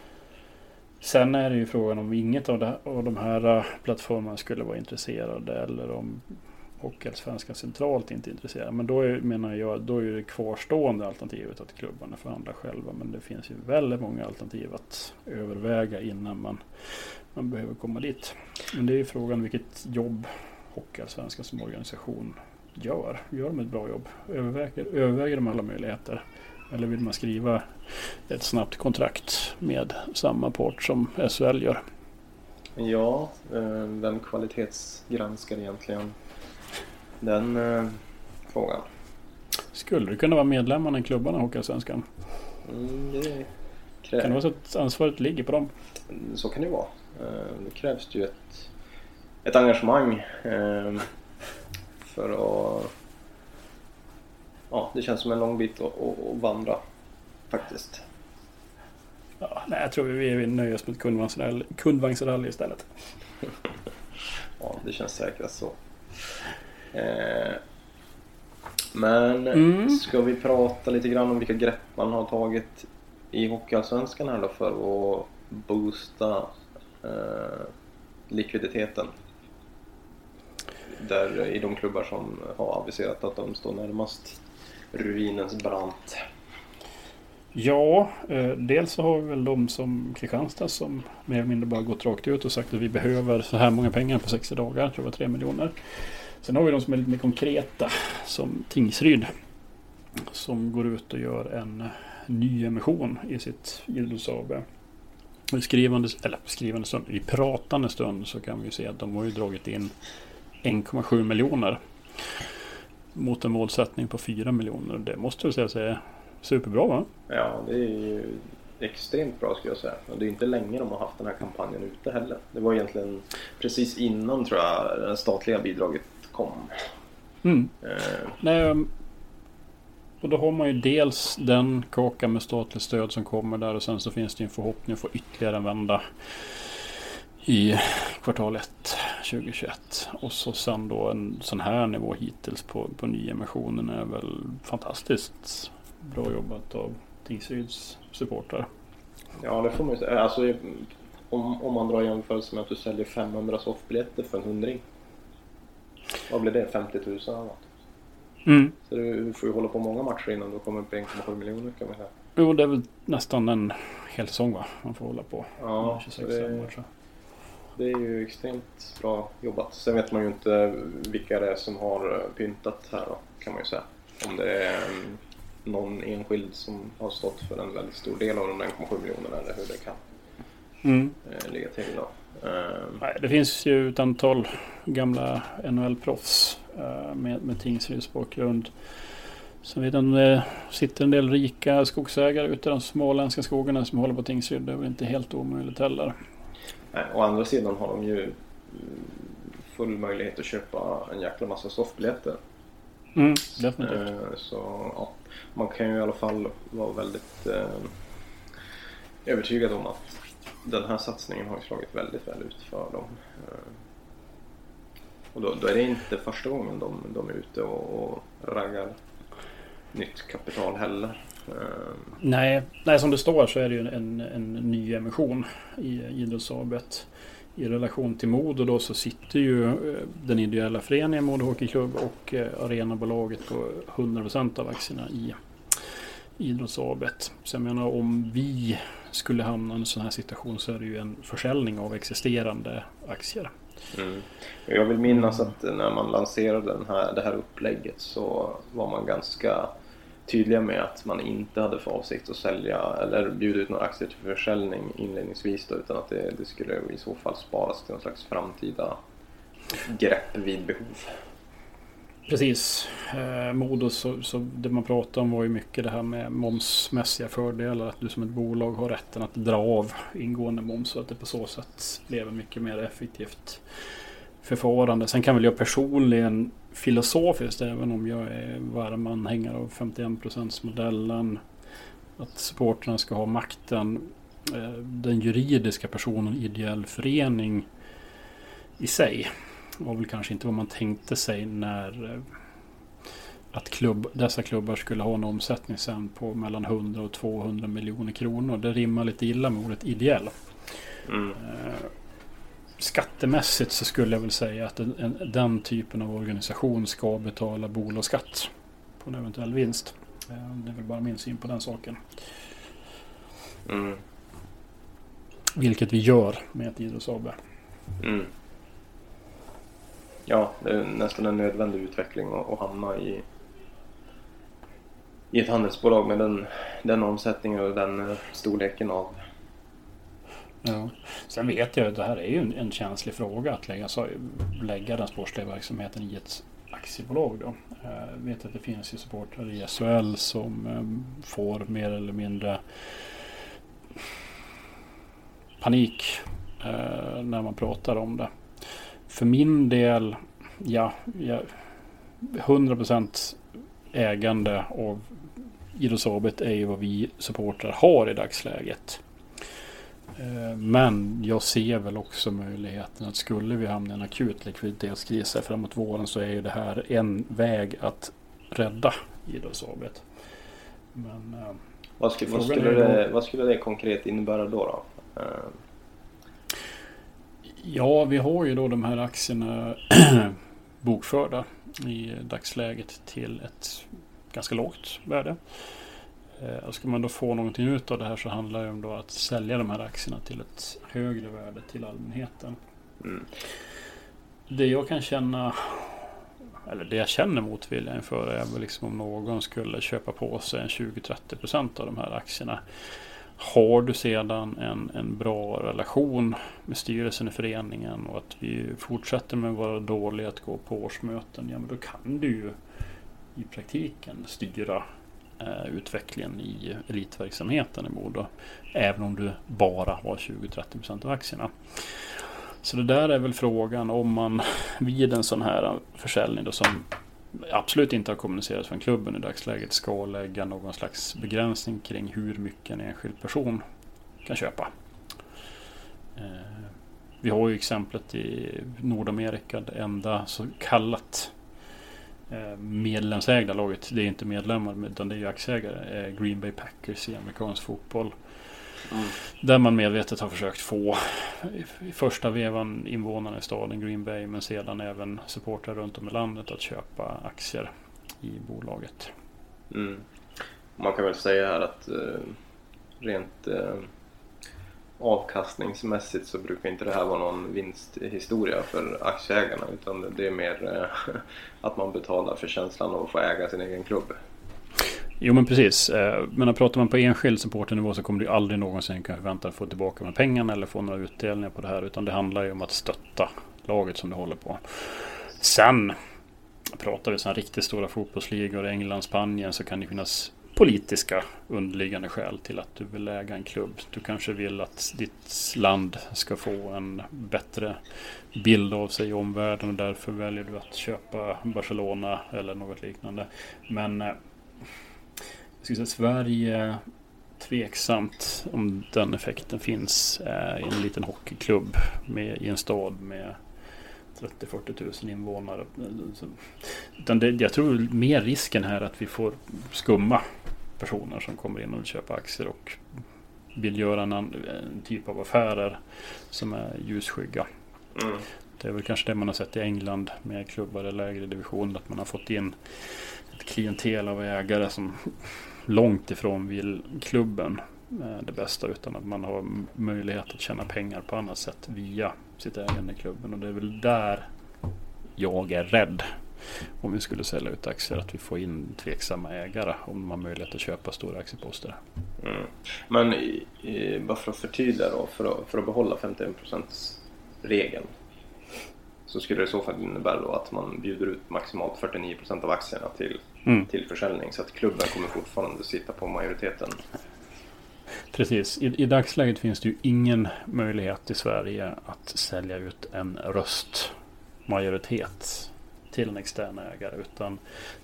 Sen är det ju frågan om inget av, det, av de här äh, plattformarna skulle vara intresserade eller om Hockeyallsvenskan centralt inte är intresserade. Men då är, menar jag, då är det kvarstående alternativet att klubbarna förhandlar själva. Men det finns ju väldigt många alternativ att överväga innan man, man behöver komma dit. Men det är ju frågan vilket jobb Hockeyallsvenskan som organisation gör. Gör de ett bra jobb? Överväger, överväger de alla möjligheter? Eller vill man skriva ett snabbt kontrakt med samma port som SHL gör? Ja, eh, vem kvalitetsgranskar egentligen den eh, frågan? Skulle det kunna vara medlemmarna i klubbarna i Hockeyallsvenskan? Mm, det Kan det vara så att ansvaret ligger på dem? Så kan det vara. Eh, det krävs ju ett, ett engagemang för att ja, det känns som en lång bit att, att, att vandra faktiskt. Ja, nej, jag tror vi nöja oss med ett kundvagnsrally, kundvagnsrally istället. ja, det känns säkrast så. Eh, men mm. ska vi prata lite grann om vilka grepp man har tagit i Hockeyallsvenskan här då för att boosta eh, likviditeten? Där i de klubbar som har aviserat att de står närmast ruinens brant? Ja, eh, dels så har vi väl de som Kristianstad som mer eller mindre bara gått rakt ut och sagt att vi behöver så här många pengar på 60 dagar, jag tror det var 3 miljoner. Sen har vi de som är lite mer konkreta som Tingsryd som går ut och gör en ny emission i sitt idrotts-AB. I skrivande, eller skrivande stund, i pratande stund så kan vi se att de har ju dragit in 1,7 miljoner mot en målsättning på 4 miljoner. Det måste jag säga är superbra va? Ja, det är ju extremt bra skulle jag säga. Och det är inte länge de har haft den här kampanjen ute heller. Det var egentligen precis innan tror jag det statliga bidraget kom. Mm. Eh, Nej, um, och då har man ju dels den kakan med statligt stöd som kommer där och sen så finns det en förhoppning att få ytterligare en vända i kvartal 1 2021. Och så sen då en sån här nivå hittills på, på nyemissionen är väl fantastiskt bra jobbat av Tingsryds supportrar. ja, det får man ju säga. Alltså, om, om man drar jämförelse med att du säljer 500 soffbiljetter för en hundring. Vad blir det? 50 000 eller något? Mm. Så du får ju hålla på många matcher innan du kommer upp i 1,7 miljoner kan man säga. Jo, det är väl nästan en hel säsong va? Man får hålla på. Ja, 26 det- matcher. Det är ju extremt bra jobbat. Sen vet man ju inte vilka det är som har eh, pyntat här då, kan man ju säga. Om det är mm, någon enskild som har stått för en väldigt stor del av de 1,7 miljonerna eller hur det kan Mm. eh, ligga till då. Eh, Nej, det finns ju ett antal gamla NHL-proffs eh, med, med Tingsryds bakgrund. Sen vet jag om det sitter en del rika skogsägare ute i de småländska skogarna som håller på Tingsryd. Det är väl inte helt omöjligt heller. Nej, å andra sidan har de ju mm, full möjlighet att köpa en jäkla massa soffbiljetter. Mm, definitivt. Eh, Så ja, man kan ju i alla fall vara väldigt eh, övertygad om att den här satsningen har slagit väldigt väl ut för dem. Eh, och då, då är det inte första gången de, de är ute och, och raggar nytt kapital heller. Eh, Nej, nej, som det står så är det ju en, en ny emission i Idrottsabet. I relation till Modo då så sitter ju eh, den ideella föreningen Modo Hockeyklubb och eh, arenabolaget på 100% av aktierna i Idrottsabet. Så jag menar om vi skulle hamna i en sån här situation så är det ju en försäljning av existerande aktier. Mm. Jag vill minnas att när man lanserade den här, det här upplägget så var man ganska tydliga med att man inte hade för avsikt att sälja eller bjuda ut några aktier till försäljning inledningsvis då, utan att det, det skulle i så fall sparas till någon slags framtida grepp vid behov. Precis. Eh, Modo, så, så det man pratade om var ju mycket det här med momsmässiga fördelar. Att du som ett bolag har rätten att dra av ingående moms och att det på så sätt blev ett mycket mer effektivt förfarande. Sen kan väl jag personligen filosofiskt, även om jag är varm anhängare av 51% modellen att supporterna ska ha makten. Eh, Den juridiska personen ideell förening i sig var väl kanske inte vad man tänkte sig när eh, att klubb, dessa klubbar skulle ha en omsättning sen på mellan 100 och 200 miljoner kronor. Det rimmar lite illa med ordet ideell. Mm. Skattemässigt så skulle jag väl säga att en, en, den typen av organisation ska betala bolagsskatt på en eventuell vinst. Eh, Det är väl bara min syn på den saken. Mm. Vilket vi gör med ett idrotts-AB. Mm. Ja, det är nästan en nödvändig utveckling att, att hamna i, i ett handelsbolag med den, den omsättningen och den eh, storleken av Ja. Sen vet jag att det här är ju en, en känslig fråga att lägga, så, lägga den sportsliga verksamheten i ett aktiebolag. Då. Jag vet att det finns ju supportrar i SHL som eh, får mer eller mindre panik eh, när man pratar om det. För min del, ja, jag, 100% ägande av Idrottsabet är ju vad vi supportrar har i dagsläget. Eh, Men jag ser väl också möjligheten att skulle vi hamna i en akut likviditetskris framåt våren så är ju det här en väg att rädda Idrottsabet. Men eh, Vad skulle, vad, skulle det, vad skulle det konkret innebära då? då? Eh, ja, vi har ju då de här aktierna bokförda i dagsläget till ett ganska lågt värde. Eh, Och ska man då få någonting ut av det här så handlar det om då att sälja de här aktierna till ett högre värde till allmänheten. Mm. Det jag kan känna, eller det jag känner motvilja inför är väl liksom om någon skulle köpa på sig en 20-30% av de här aktierna. Har du sedan en, en bra relation med styrelsen i föreningen och att vi fortsätter med vara dåliga att gå på årsmöten, ja men då kan du ju i praktiken styra Eh, utvecklingen i elitverksamheten i Modo. Även om du bara har 20-30% av aktierna. Så det där är väl frågan om man vid en sån här försäljning då som absolut inte har kommunicerats från klubben i dagsläget ska lägga någon slags begränsning kring hur mycket en enskild person kan köpa. Eh, vi har ju exemplet i Nordamerika, det enda så kallat medlemsägda laget. Det är inte medlemmar utan det är ju aktieägare. Green Bay Packers i amerikansk fotboll. Mm. Där man medvetet har försökt få i första vevan invånarna i staden Green Bay men sedan även supportrar runt om i landet att köpa aktier i bolaget. Mm. Man kan väl säga här att eh, rent eh, avkastningsmässigt så brukar inte det här vara någon vinsthistoria för aktieägarna utan det är mer eh, att man betalar för känslan av att få äga sin egen klubb. Jo men precis. Eh, men när pratar man på enskild supporternivå så kommer du aldrig någonsin kunna förvänta dig att få tillbaka med pengarna eller få några utdelningar på det här. Utan det handlar ju om att stötta laget som du håller på. Sen pratar vi sådana riktigt stora fotbollsligor, England, Spanien, så kan det finnas politiska underliggande skäl till att du vill äga en klubb. Du kanske vill att ditt land ska få en bättre bild av sig i omvärlden och därför väljer du att köpa Barcelona eller något liknande. Men eh, jag skulle säga Sverige tveksamt om den effekten finns eh, i en liten hockeyklubb med, i en stad med 30-40 000 invånare. Utan det, jag tror mer risken här att vi får skumma personer som kommer in och vill köpa aktier och vill göra en, en typ av affärer som är ljusskygga. Mm. Det är väl kanske det man har sett i England med klubbar i lägre division. Att man har fått in ett klientel av ägare som långt ifrån vill klubben eh, det bästa utan att man har möjlighet att tjäna pengar på annat sätt via sitt ägande i klubben. Och det är väl där jag är rädd om vi skulle sälja ut aktier att vi får in tveksamma ägare om de har möjlighet att köpa stora aktieposter. Mm. Men i, bara för att förtydliga då, för att, för att behålla 51% regeln så skulle det i så fall innebära då att man bjuder ut maximalt 49% av aktierna till, mm. till försäljning så att klubben kommer fortfarande sitta på majoriteten. Precis. I, I dagsläget finns det ju ingen möjlighet i Sverige att sälja ut en röstmajoritet till en extern ägare. Utan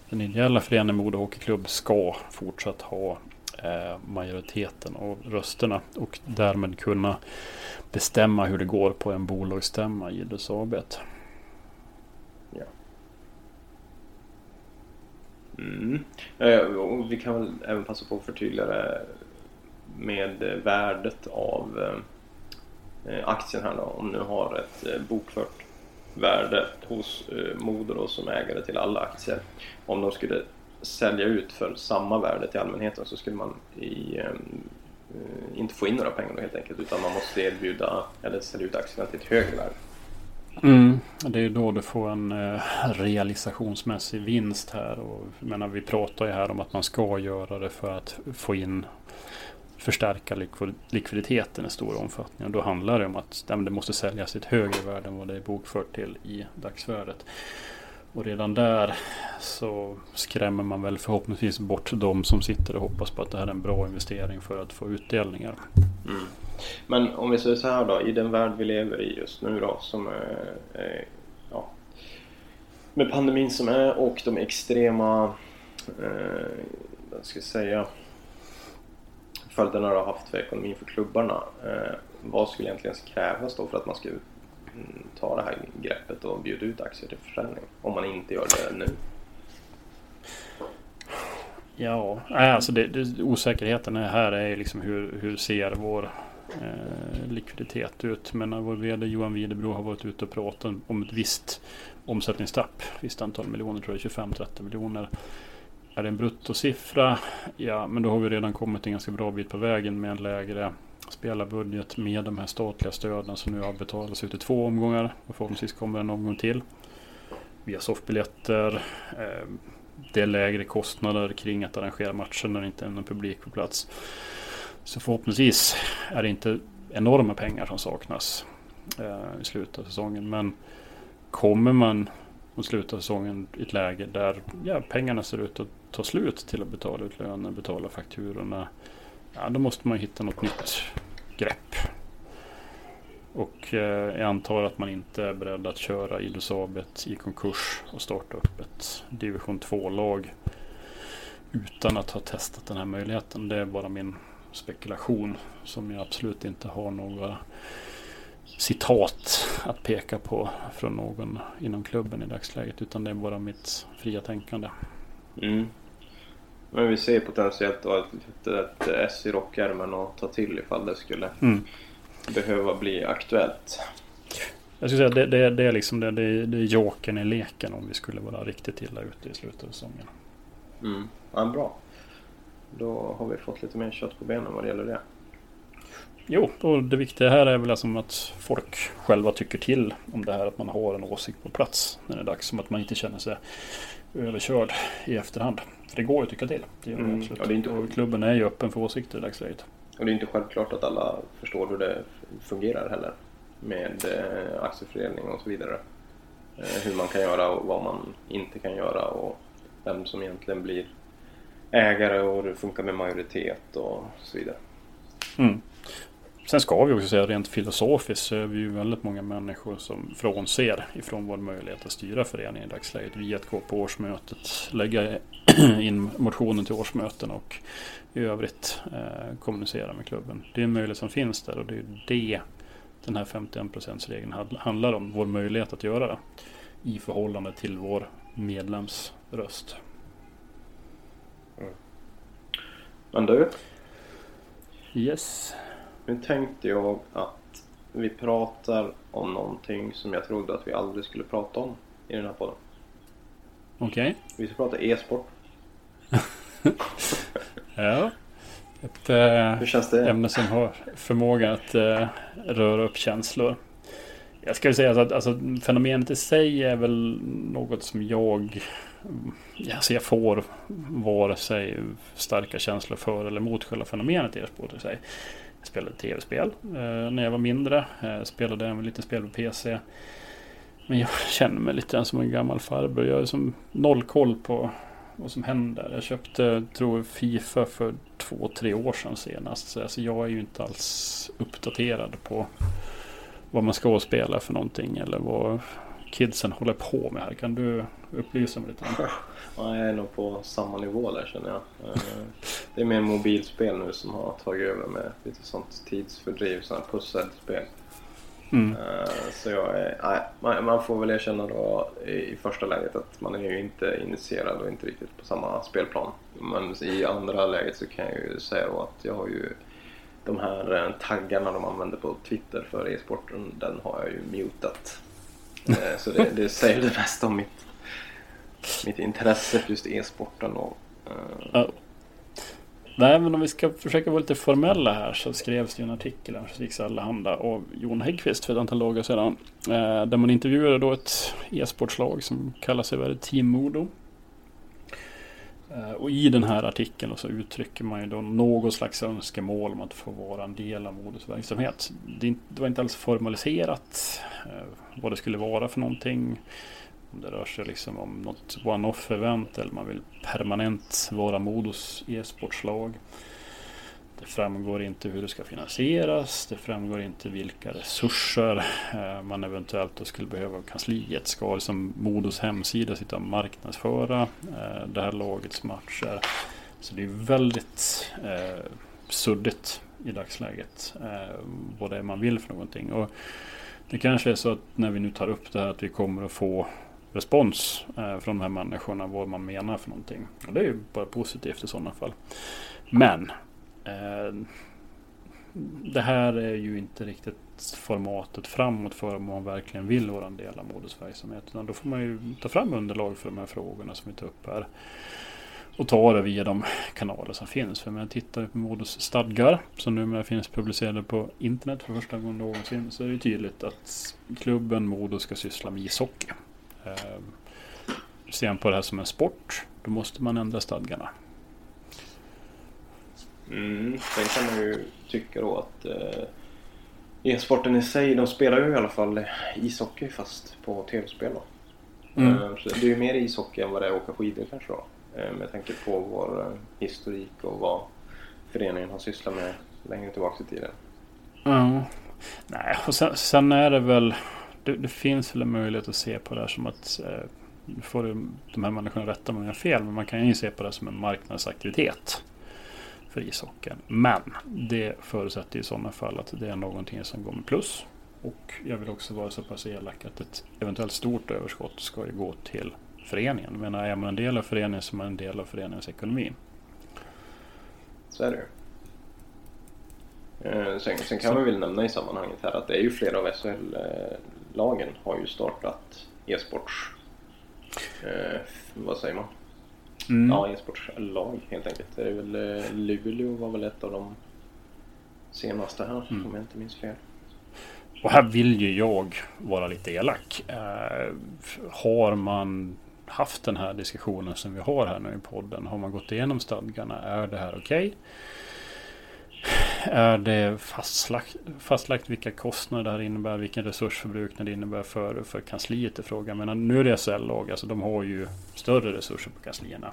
den ideella föreningen Modo Hockeyklubb ska fortsatt ha eh, majoriteten av rösterna och därmed kunna bestämma hur det går på en bolagsstämma i Idrotts AB. Ja. Mm. Eh, vi kan väl även passa på att förtydliga det med värdet av eh, aktien här då. Om nu har ett bokfört värde hos eh, Modo som ägare till alla aktier. Om de skulle sälja ut för samma värde till allmänheten så skulle man i, ehm, eh, inte få in några pengar då helt enkelt utan man måste erbjuda eller sälja ut aktierna till ett högre värde. Mm, det är då du får en eh, realisationsmässig vinst här. Och, menar, vi pratar ju här om att man ska göra det för att få in förstärka likviditeten i stor omfattning. Och då handlar det om att det måste säljas ett högre värde än vad det är bokfört till i dagsvärdet. Och redan där så skrämmer man väl förhoppningsvis bort de som sitter och hoppas på att det här är en bra investering för att få utdelningar. Mm. Men om vi säger så här då, i den värld vi lever i just nu då som är, är ja, med pandemin som är och de extrema, eh, vad ska jag säga, följderna det har haft för ekonomin för klubbarna. Eh, vad skulle egentligen krävas då för att man ska mm, ta det här greppet och bjuda ut aktier till försäljning? Om man inte gör det nu. Ja, alltså det, det, osäkerheten här är liksom hur, hur ser vår eh, likviditet ut. Men vår VD Johan Widebro har varit ute och pratat om ett visst omsättningstapp. Visst antal miljoner, tror jag 25-30 miljoner. Är det en bruttosiffra? Ja, men då har vi redan kommit en ganska bra bit på vägen med en lägre spelarbudget med de här statliga stöden som nu har betalats ut i två omgångar. Och förhoppningsvis kommer en omgång till. Via soffbiljetter. Ehm, det är lägre kostnader kring att arrangera matchen när det inte är någon publik på plats. Så förhoppningsvis är det inte enorma pengar som saknas eh, i slutet av säsongen. Men kommer man mot slutet av säsongen i ett läge där ja, pengarna ser ut att ta slut till att betala ut löner, betala fakturorna. Ja, då måste man hitta något nytt grepp. Och eh, jag antar att man inte är beredd att köra Idus i konkurs och starta upp ett division 2-lag utan att ha testat den här möjligheten. Det är bara min spekulation som jag absolut inte har några citat att peka på från någon inom klubben i dagsläget. Utan det är bara mitt fria tänkande. Mm. Men vi ser potentiellt då ett, ett, ett S i rockärmen att ta till ifall det skulle mm. behöva bli aktuellt. Jag skulle säga det, det, det är liksom det, det, det är jokern i leken om vi skulle vara riktigt illa ute i slutet av säsongen. Mm. Ja, bra. Då har vi fått lite mer kött på benen vad det gäller det. Jo, och det viktiga här är väl alltså att folk själva tycker till om det här. Att man har en åsikt på plats när det är dags. Som att man inte känner sig överkörd i efterhand. För det går ju att tycka till. Det gör mm. absolut. Ja, det är inte... Och klubben är ju öppen för åsikter i dagsläget. Och det är inte självklart att alla förstår hur det fungerar heller. Med eh, aktiefördelning och så vidare. Eh, hur man kan göra och vad man inte kan göra och vem som egentligen blir ägare och hur det funkar med majoritet och så vidare. Mm. Sen ska vi också säga rent filosofiskt så är vi ju väldigt många människor som frånser ifrån vår möjlighet att styra föreningen i dagsläget via att gå på årsmötet, lägga in motionen till årsmöten och i övrigt eh, kommunicera med klubben. Det är en möjlighet som finns där och det är det den här 51 regeln handlar om. Vår möjlighet att göra det i förhållande till vår medlemsröst. Mm. Men du? Yes. Nu tänkte jag att vi pratar om någonting som jag trodde att vi aldrig skulle prata om i den här podden. Okej. Okay. Vi ska prata e-sport. ja. Ett äh, ämne som har förmåga att äh, röra upp känslor. Jag ska säga att alltså, fenomenet i sig är väl något som jag alltså jag får vare sig starka känslor för eller mot själva fenomenet e-sport i sig. Jag spelade tv-spel eh, när jag var mindre. Jag eh, spelade även lite spel på PC. Men jag känner mig lite som en gammal farbror. Jag har som noll koll på vad som händer. Jag köpte, tror Fifa för två, tre år sedan senast. Så alltså jag är ju inte alls uppdaterad på vad man ska spela för någonting. Eller vad kidsen håller på med här. Kan du upplysa mig lite? Ja, jag är nog på samma nivå där känner jag. Eh, det är mer mobilspel nu som har tagit över med lite sånt tidsfördriv, sådana pusselspel. Mm. Eh, så jag är, nej, man får väl erkänna då i första läget att man är ju inte initierad och inte riktigt på samma spelplan. Men i andra läget så kan jag ju säga då att jag har ju de här eh, taggarna de använder på Twitter för e-sporten, den har jag ju mutat. Eh, så det, det säger det mesta om mitt mitt intresse för just e-sporten. Och, eh, uh... ja. Nej, men om vi ska försöka vara lite formella här så skrevs det en artikel i Örnsköldsviks Allehanda av Jon Häggqvist för ett antal dagar sedan. Eh, där man intervjuade då ett e-sportslag som kallar sig Team Modo. Eh, och i den här artikeln så uttrycker man ju då något slags önskemål om att få vara en del av Modos verksamhet. Det, var inte alls formaliserat eh, vad det skulle vara för någonting. Om det rör sig liksom om något one-off event eller man vill permanent vara Modos e-sportslag. Det framgår inte hur det ska finansieras. Det framgår inte vilka resurser eh, man eventuellt då skulle behöva av kansliet. Ska liksom Modos hemsida sitta och marknadsföra eh, det här lagets matcher? Så det är väldigt eh, suddigt i dagsläget eh, vad det är man vill för någonting. Och det kanske är så att när vi nu tar upp det här att vi kommer att få respons eh, från de här människorna vad man menar för någonting. Och det är ju bara positivt i sådana fall. Men Eh, det här är ju inte riktigt formatet framåt för om man verkligen vill vara en del av Modus verksamhet. Utan då får man ju ta fram underlag för de här frågorna som vi tar upp här. Och ta det via de kanaler som finns. För om jag tittar på Modus stadgar som numera finns publicerade på internet för första gången någonsin. Så är det tydligt att klubben Modus ska syssla med ishockey. Eh, ser man på det här som en sport, då måste man ändra stadgarna. Mm, sen kan man ju tycka då att eh, e-sporten i sig, de spelar ju i alla fall ishockey fast på tv-spel då. Mm. Eh, det är ju mer ishockey än vad det är att åka skidor kanske då. Eh, med tanke på vår eh, historik och vad föreningen har sysslat med längre tillbaka i tiden. Ja. Nej, och sen, sen är det väl... Det, det, finns väl en möjlighet att se på det här som att... Eh, nu får de här människorna rätta om jag har fel, men man kan ju se på det som en marknadsaktivitet för ishockeyn. Men det förutsätter i sådana fall att det är någonting som går med plus. Och jag vill också vara så pass elak att ett eventuellt stort överskott ska ju gå till föreningen. Men är man en del av föreningen så är man en del av föreningens ekonomi. Så är det eh, Sen, sen kan så. man väl nämna i sammanhanget här att det är ju flera av SHL-lagen har ju startat e-sports... Eh, vad säger man? Mm. Ja, e-sportslag helt enkelt. Det är väl, eh, Luleå var väl ett av de senaste här mm. om jag inte minns fel. Och här vill ju jag vara lite elak. Eh, har man haft den här diskussionen som vi har här nu i podden? Har man gått igenom stadgarna? Är det här okej? Okay? Är det fastlagt, fastlagt vilka kostnader det här innebär? Vilken resursförbrukning det innebär för, för kansliet i fråga? Men nu är det SL-lag, alltså de har ju större resurser på kanslierna.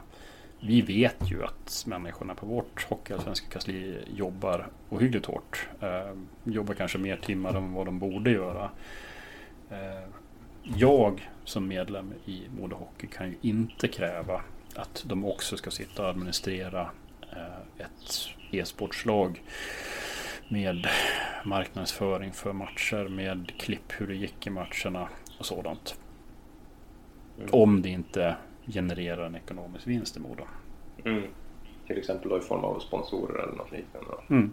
Vi vet ju att människorna på vårt hockeyallsvenska kansli jobbar ohyggligt hårt. Eh, jobbar kanske mer timmar än vad de borde göra. Eh, jag som medlem i Modo Hockey kan ju inte kräva att de också ska sitta och administrera eh, ett e-sportslag med marknadsföring för matcher, med klipp hur det gick i matcherna och sådant. Mm. Om det inte genererar en ekonomisk vinst i Modo. Mm. Till exempel då i form av sponsorer eller något liknande. Mm.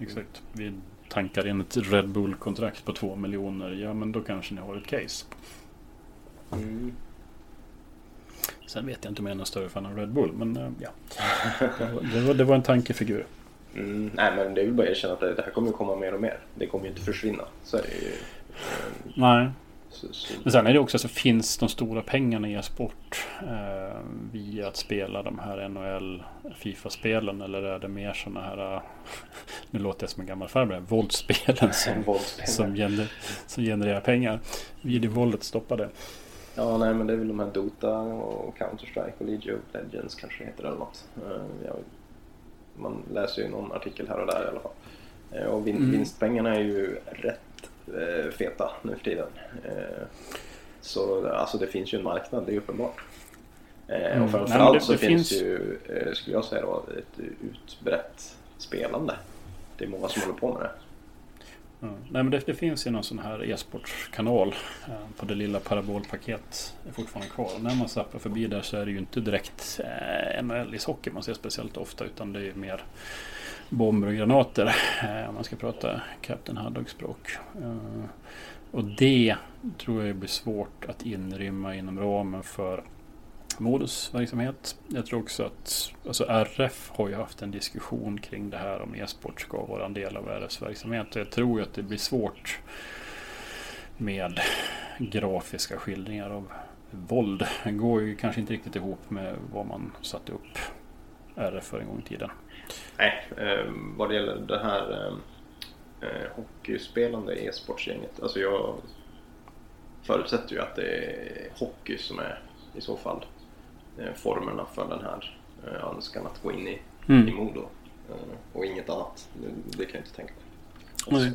Exakt. Vi tankar in ett Red Bull-kontrakt på två miljoner. Ja, men då kanske ni har ett case. Mm. Sen vet jag inte om jag är någon större fan av Red Bull, men eh, ja. Det var, det var en tankefigur. Mm, nej, men det är väl bara att erkänna att det, här kommer komma mer och mer. Det kommer ju inte försvinna. Så det ju. Nej. Så, så. Men sen är det också så finns de stora pengarna i e-sport eh, via att spela de här NHL Fifa-spelen eller är det mer sådana här, nu låter jag som en gammal farbror, våldsspelen som, som, gener, som genererar pengar. Videovåldet stoppade. Ja, nej men det är väl de här Dota och Counter-Strike och League of Legends kanske det heter eller något. Eh, jag, man läser ju någon artikel här och där i alla fall. Eh, och vin, mm. vinstpengarna är ju rätt eh, feta nu för tiden. Eh, så alltså det finns ju en marknad, det är uppenbart. Eh, mm. Och framförallt Nej, det, så det finns ju, eh, skulle jag säga då, ett utbrett spelande. Det är många som håller på med det. Mm. Nej, men det, det, finns ju någon sån här e-sportkanal eh, på det lilla parabolpaket är fortfarande kvar. Och när man zappar förbi där så är det ju inte direkt eh, NHL-ishockey man ser speciellt ofta utan det är ju mer bomber och granater. Eh, om man ska prata Captain Haddock-språk. Eh, och det tror jag blir svårt att inrymma inom ramen för Modusverksamhet. Jag tror också att alltså RF har ju haft en diskussion kring det här om e-sport ska vara en del av RFs verksamhet. Jag tror att det blir svårt med grafiska skildringar av våld. Det går ju kanske inte riktigt ihop med vad man satte upp RF för en gång i tiden. Nej, eh, vad det gäller det här eh, eh, hockeyspelande e-sportsgänget. Alltså jag förutsätter ju att det är hockey som är i så fall formerna för den här eh, önskan att gå in i, mm. i Modo. Eh, och inget annat. Det, det kan jag inte tänka mig. Nej.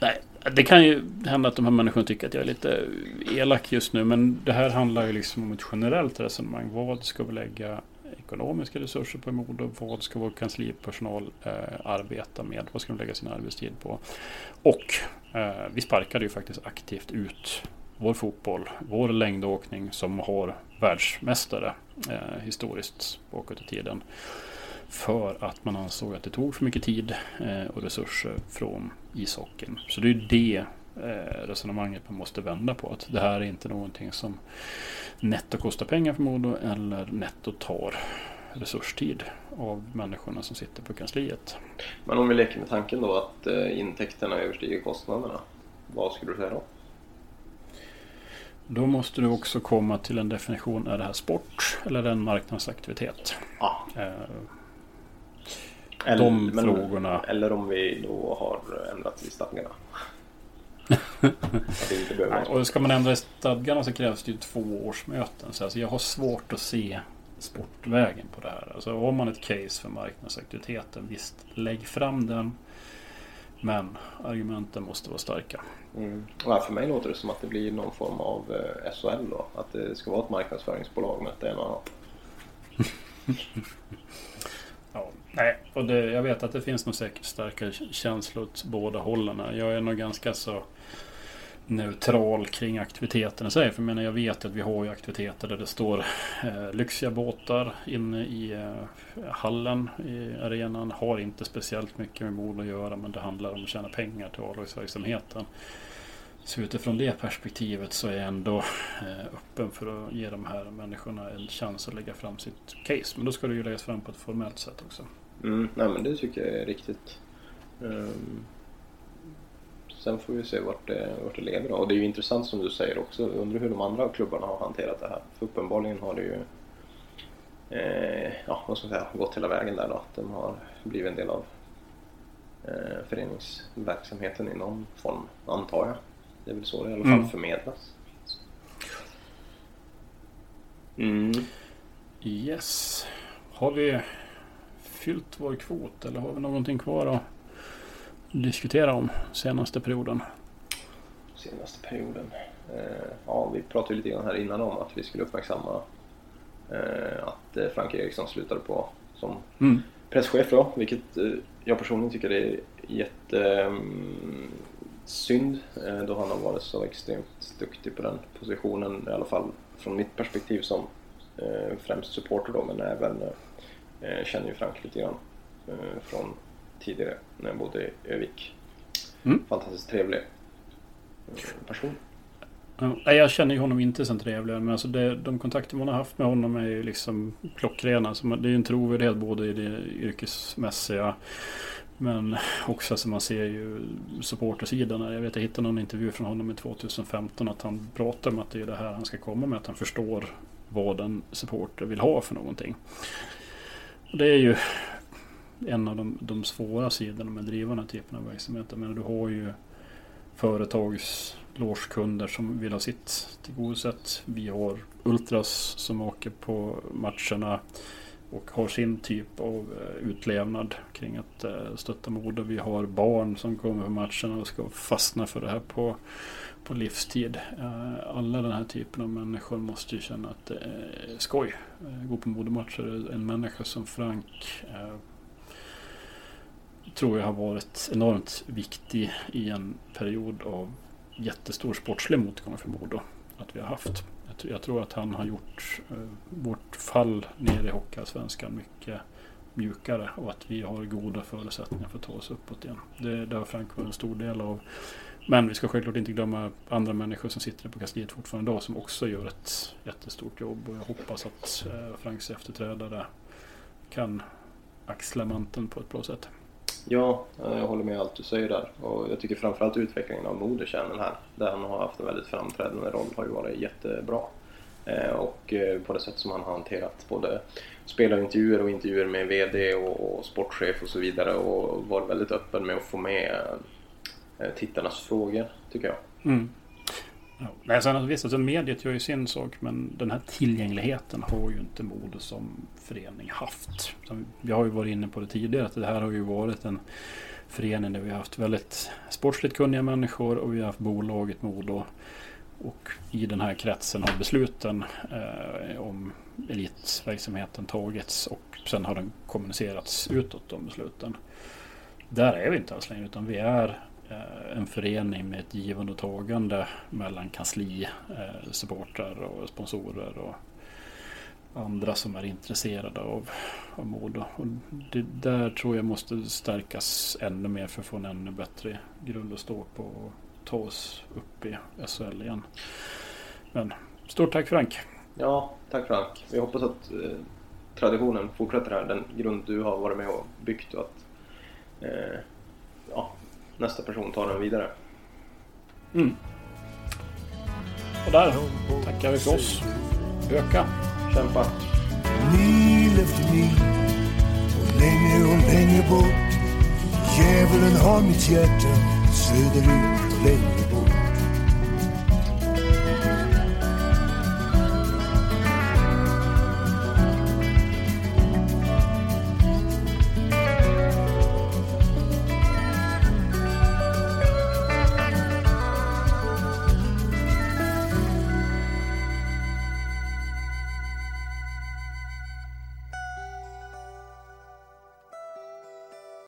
Nej, det kan ju hända att de här människorna tycker att jag är lite elak just nu. Men det här handlar ju liksom om ett generellt resonemang. Vad ska vi lägga ekonomiska resurser på Modo. Vad ska vår kanslipersonal eh, arbeta med? Vad ska de lägga sin arbetstid på? Och eh, vi sparkade ju faktiskt aktivt ut vår fotboll, vår längdåkning som har världsmästare eh, historiskt bakåt i tiden. För att man ansåg att det tog för mycket tid eh, och resurser från ishockeyn. Så det är det eh, resonemanget man måste vända på. Att det här är inte någonting som netto kostar pengar för Modo eller netto tar resurstid av människorna som sitter på kansliet. Men om vi leker med tanken då att eh, intäkterna överstiger kostnaderna. Vad skulle du säga då? Då måste du också komma till en definition. Är det här sport eller är det en marknadsaktivitet? Ja. Eh, eller, de men, frågorna. Eller om vi då har ändrat i stadgarna. och ska man ändra i stadgarna så krävs det ju två årsmöten. Så alltså jag har svårt att se sportvägen på det här. Alltså har man ett case för marknadsaktiviteten, visst lägg fram den. Men argumenten måste vara starka. Mm. Ja, för mig låter det som att det blir någon form av eh, SHL då. Att det ska vara ett marknadsföringsbolag med ett en och annat. Ja, nej, och det, jag vet att det finns nog säkert starka känslor åt båda hållen. Jag är nog ganska så neutral kring aktiviteterna i sig. För jag menar, jag vet att vi har ju aktiviteter där det står eh, lyxiga båtar inne i eh, hallen i arenan. Har inte speciellt mycket med mod att göra men det handlar om att tjäna pengar till avlagsverksamheten. Så utifrån det perspektivet så är jag ändå eh, öppen för att ge de här människorna en chans att lägga fram sitt case. Men då ska det ju läggas fram på ett formellt sätt också. Mm, nej men det tycker jag är riktigt. Um, sen får vi se vart det, vart det leder. Och det är ju intressant som du säger också. Undrar hur de andra klubbarna har hanterat det här. För uppenbarligen har det ju eh, ja, vad ska man säga, gått hela vägen där då. Att de har blivit en del av eh, föreningsverksamheten i någon form, antar jag. Det är väl så det i alla fall Mm. förmedlas. Mm. Yes. Har vi fyllt vår kvot eller har vi någonting kvar att diskutera om senaste perioden? senaste perioden. Eh, ja, vi pratade lite grann här innan om att vi skulle uppmärksamma eh, att eh, Frank Eriksson slutade på som Mm. presschef då, vilket jag personligen tycker är jätte mm, då han har varit så extremt duktig på den positionen, i alla fall från mitt perspektiv som främst supporter då, men även känner ju Frank lite grann från tidigare när jag bodde i Övik. Mm. Fantastiskt trevlig eh, person. Ja, nej, jag känner ju honom inte som trevlig. Men alltså det, de kontakter man har haft med honom är ju liksom klockrena. Så det är ju en trovärdighet både i det yrkesmässiga men också så man ser ju supportersidan. Jag vet jag hittade någon intervju från honom i 2015 att han pratar om att det är det här han ska komma med. Att han förstår vad en supporter vill ha för någonting. Det är ju en av de, de svåra sidorna med att driva den här typen av verksamhet. Jag menar, du har ju företags som vill ha sitt tillgodosett. Vi har Ultras som åker på matcherna och har sin typ av eh, utlevnad kring att eh, stötta mode. Vi har barn som kommer på matcherna och ska fastna för det här på, på livstid. Eh, alla den här typen av människor måste ju känna att det är skoj. Gå på modematcher. En människa som Frank tror jag har varit enormt viktig i en period av jättestor sportslig motgång för Modo. Att vi har haft. Jag, tror, jag tror att han har gjort eh, vårt fall ner i Hockeyallsvenskan mycket mjukare och att vi har goda förutsättningar för att ta oss uppåt igen. Det, det har Frank varit en stor del av. Men vi ska självklart inte glömma andra människor som sitter på kansliet fortfarande idag som också gör ett jättestort jobb och jag hoppas att eh, Franks efterträdare kan axla manteln på ett bra sätt. Ja, eh, jag håller med allt du säger där. Och jag tycker framförallt utvecklingen av moderkärnan här, där han har haft en väldigt framträdande roll, har ju varit jättebra. Eh, och eh, på det sätt som han har hanterat både spelarintervjuer och intervjuer med VD och och sportchef och så vidare och varit väldigt öppen med att få med tittarnas frågor, tycker jag. Mm. Ja. Nej, sen, visst, alltså, mediet gör ju sin sak men den här tillgängligheten har ju inte Modo som förening haft. Vi har ju varit inne på det tidigare att det här har ju varit en förening där vi har haft väldigt sportsligt kunniga människor och vi har haft bolaget Modo. Och i den här kretsen har besluten eh, om elitverksamheten tagits och sen har den kommunicerats utåt de besluten. Där är vi inte alls längre utan vi är Eh, en förening med ett givande och tagande mellan kansli, eh, supportrar och sponsorer och andra som är intresserade av, av Modo. Och det där tror jag måste stärkas ännu mer för att få en ännu bättre grund att stå på och ta oss upp i SHL igen. Men stort tack Frank! Ja, tack Frank. Vi hoppas att eh, traditionen fortsätter här, den grund du har varit med och byggt och att eh, ja, nästa person tar den vidare. Mm. Och där tackar vi för oss. Öka! Kämpa! Mil och längre bort Djävulen har mitt hjärta söderut och längre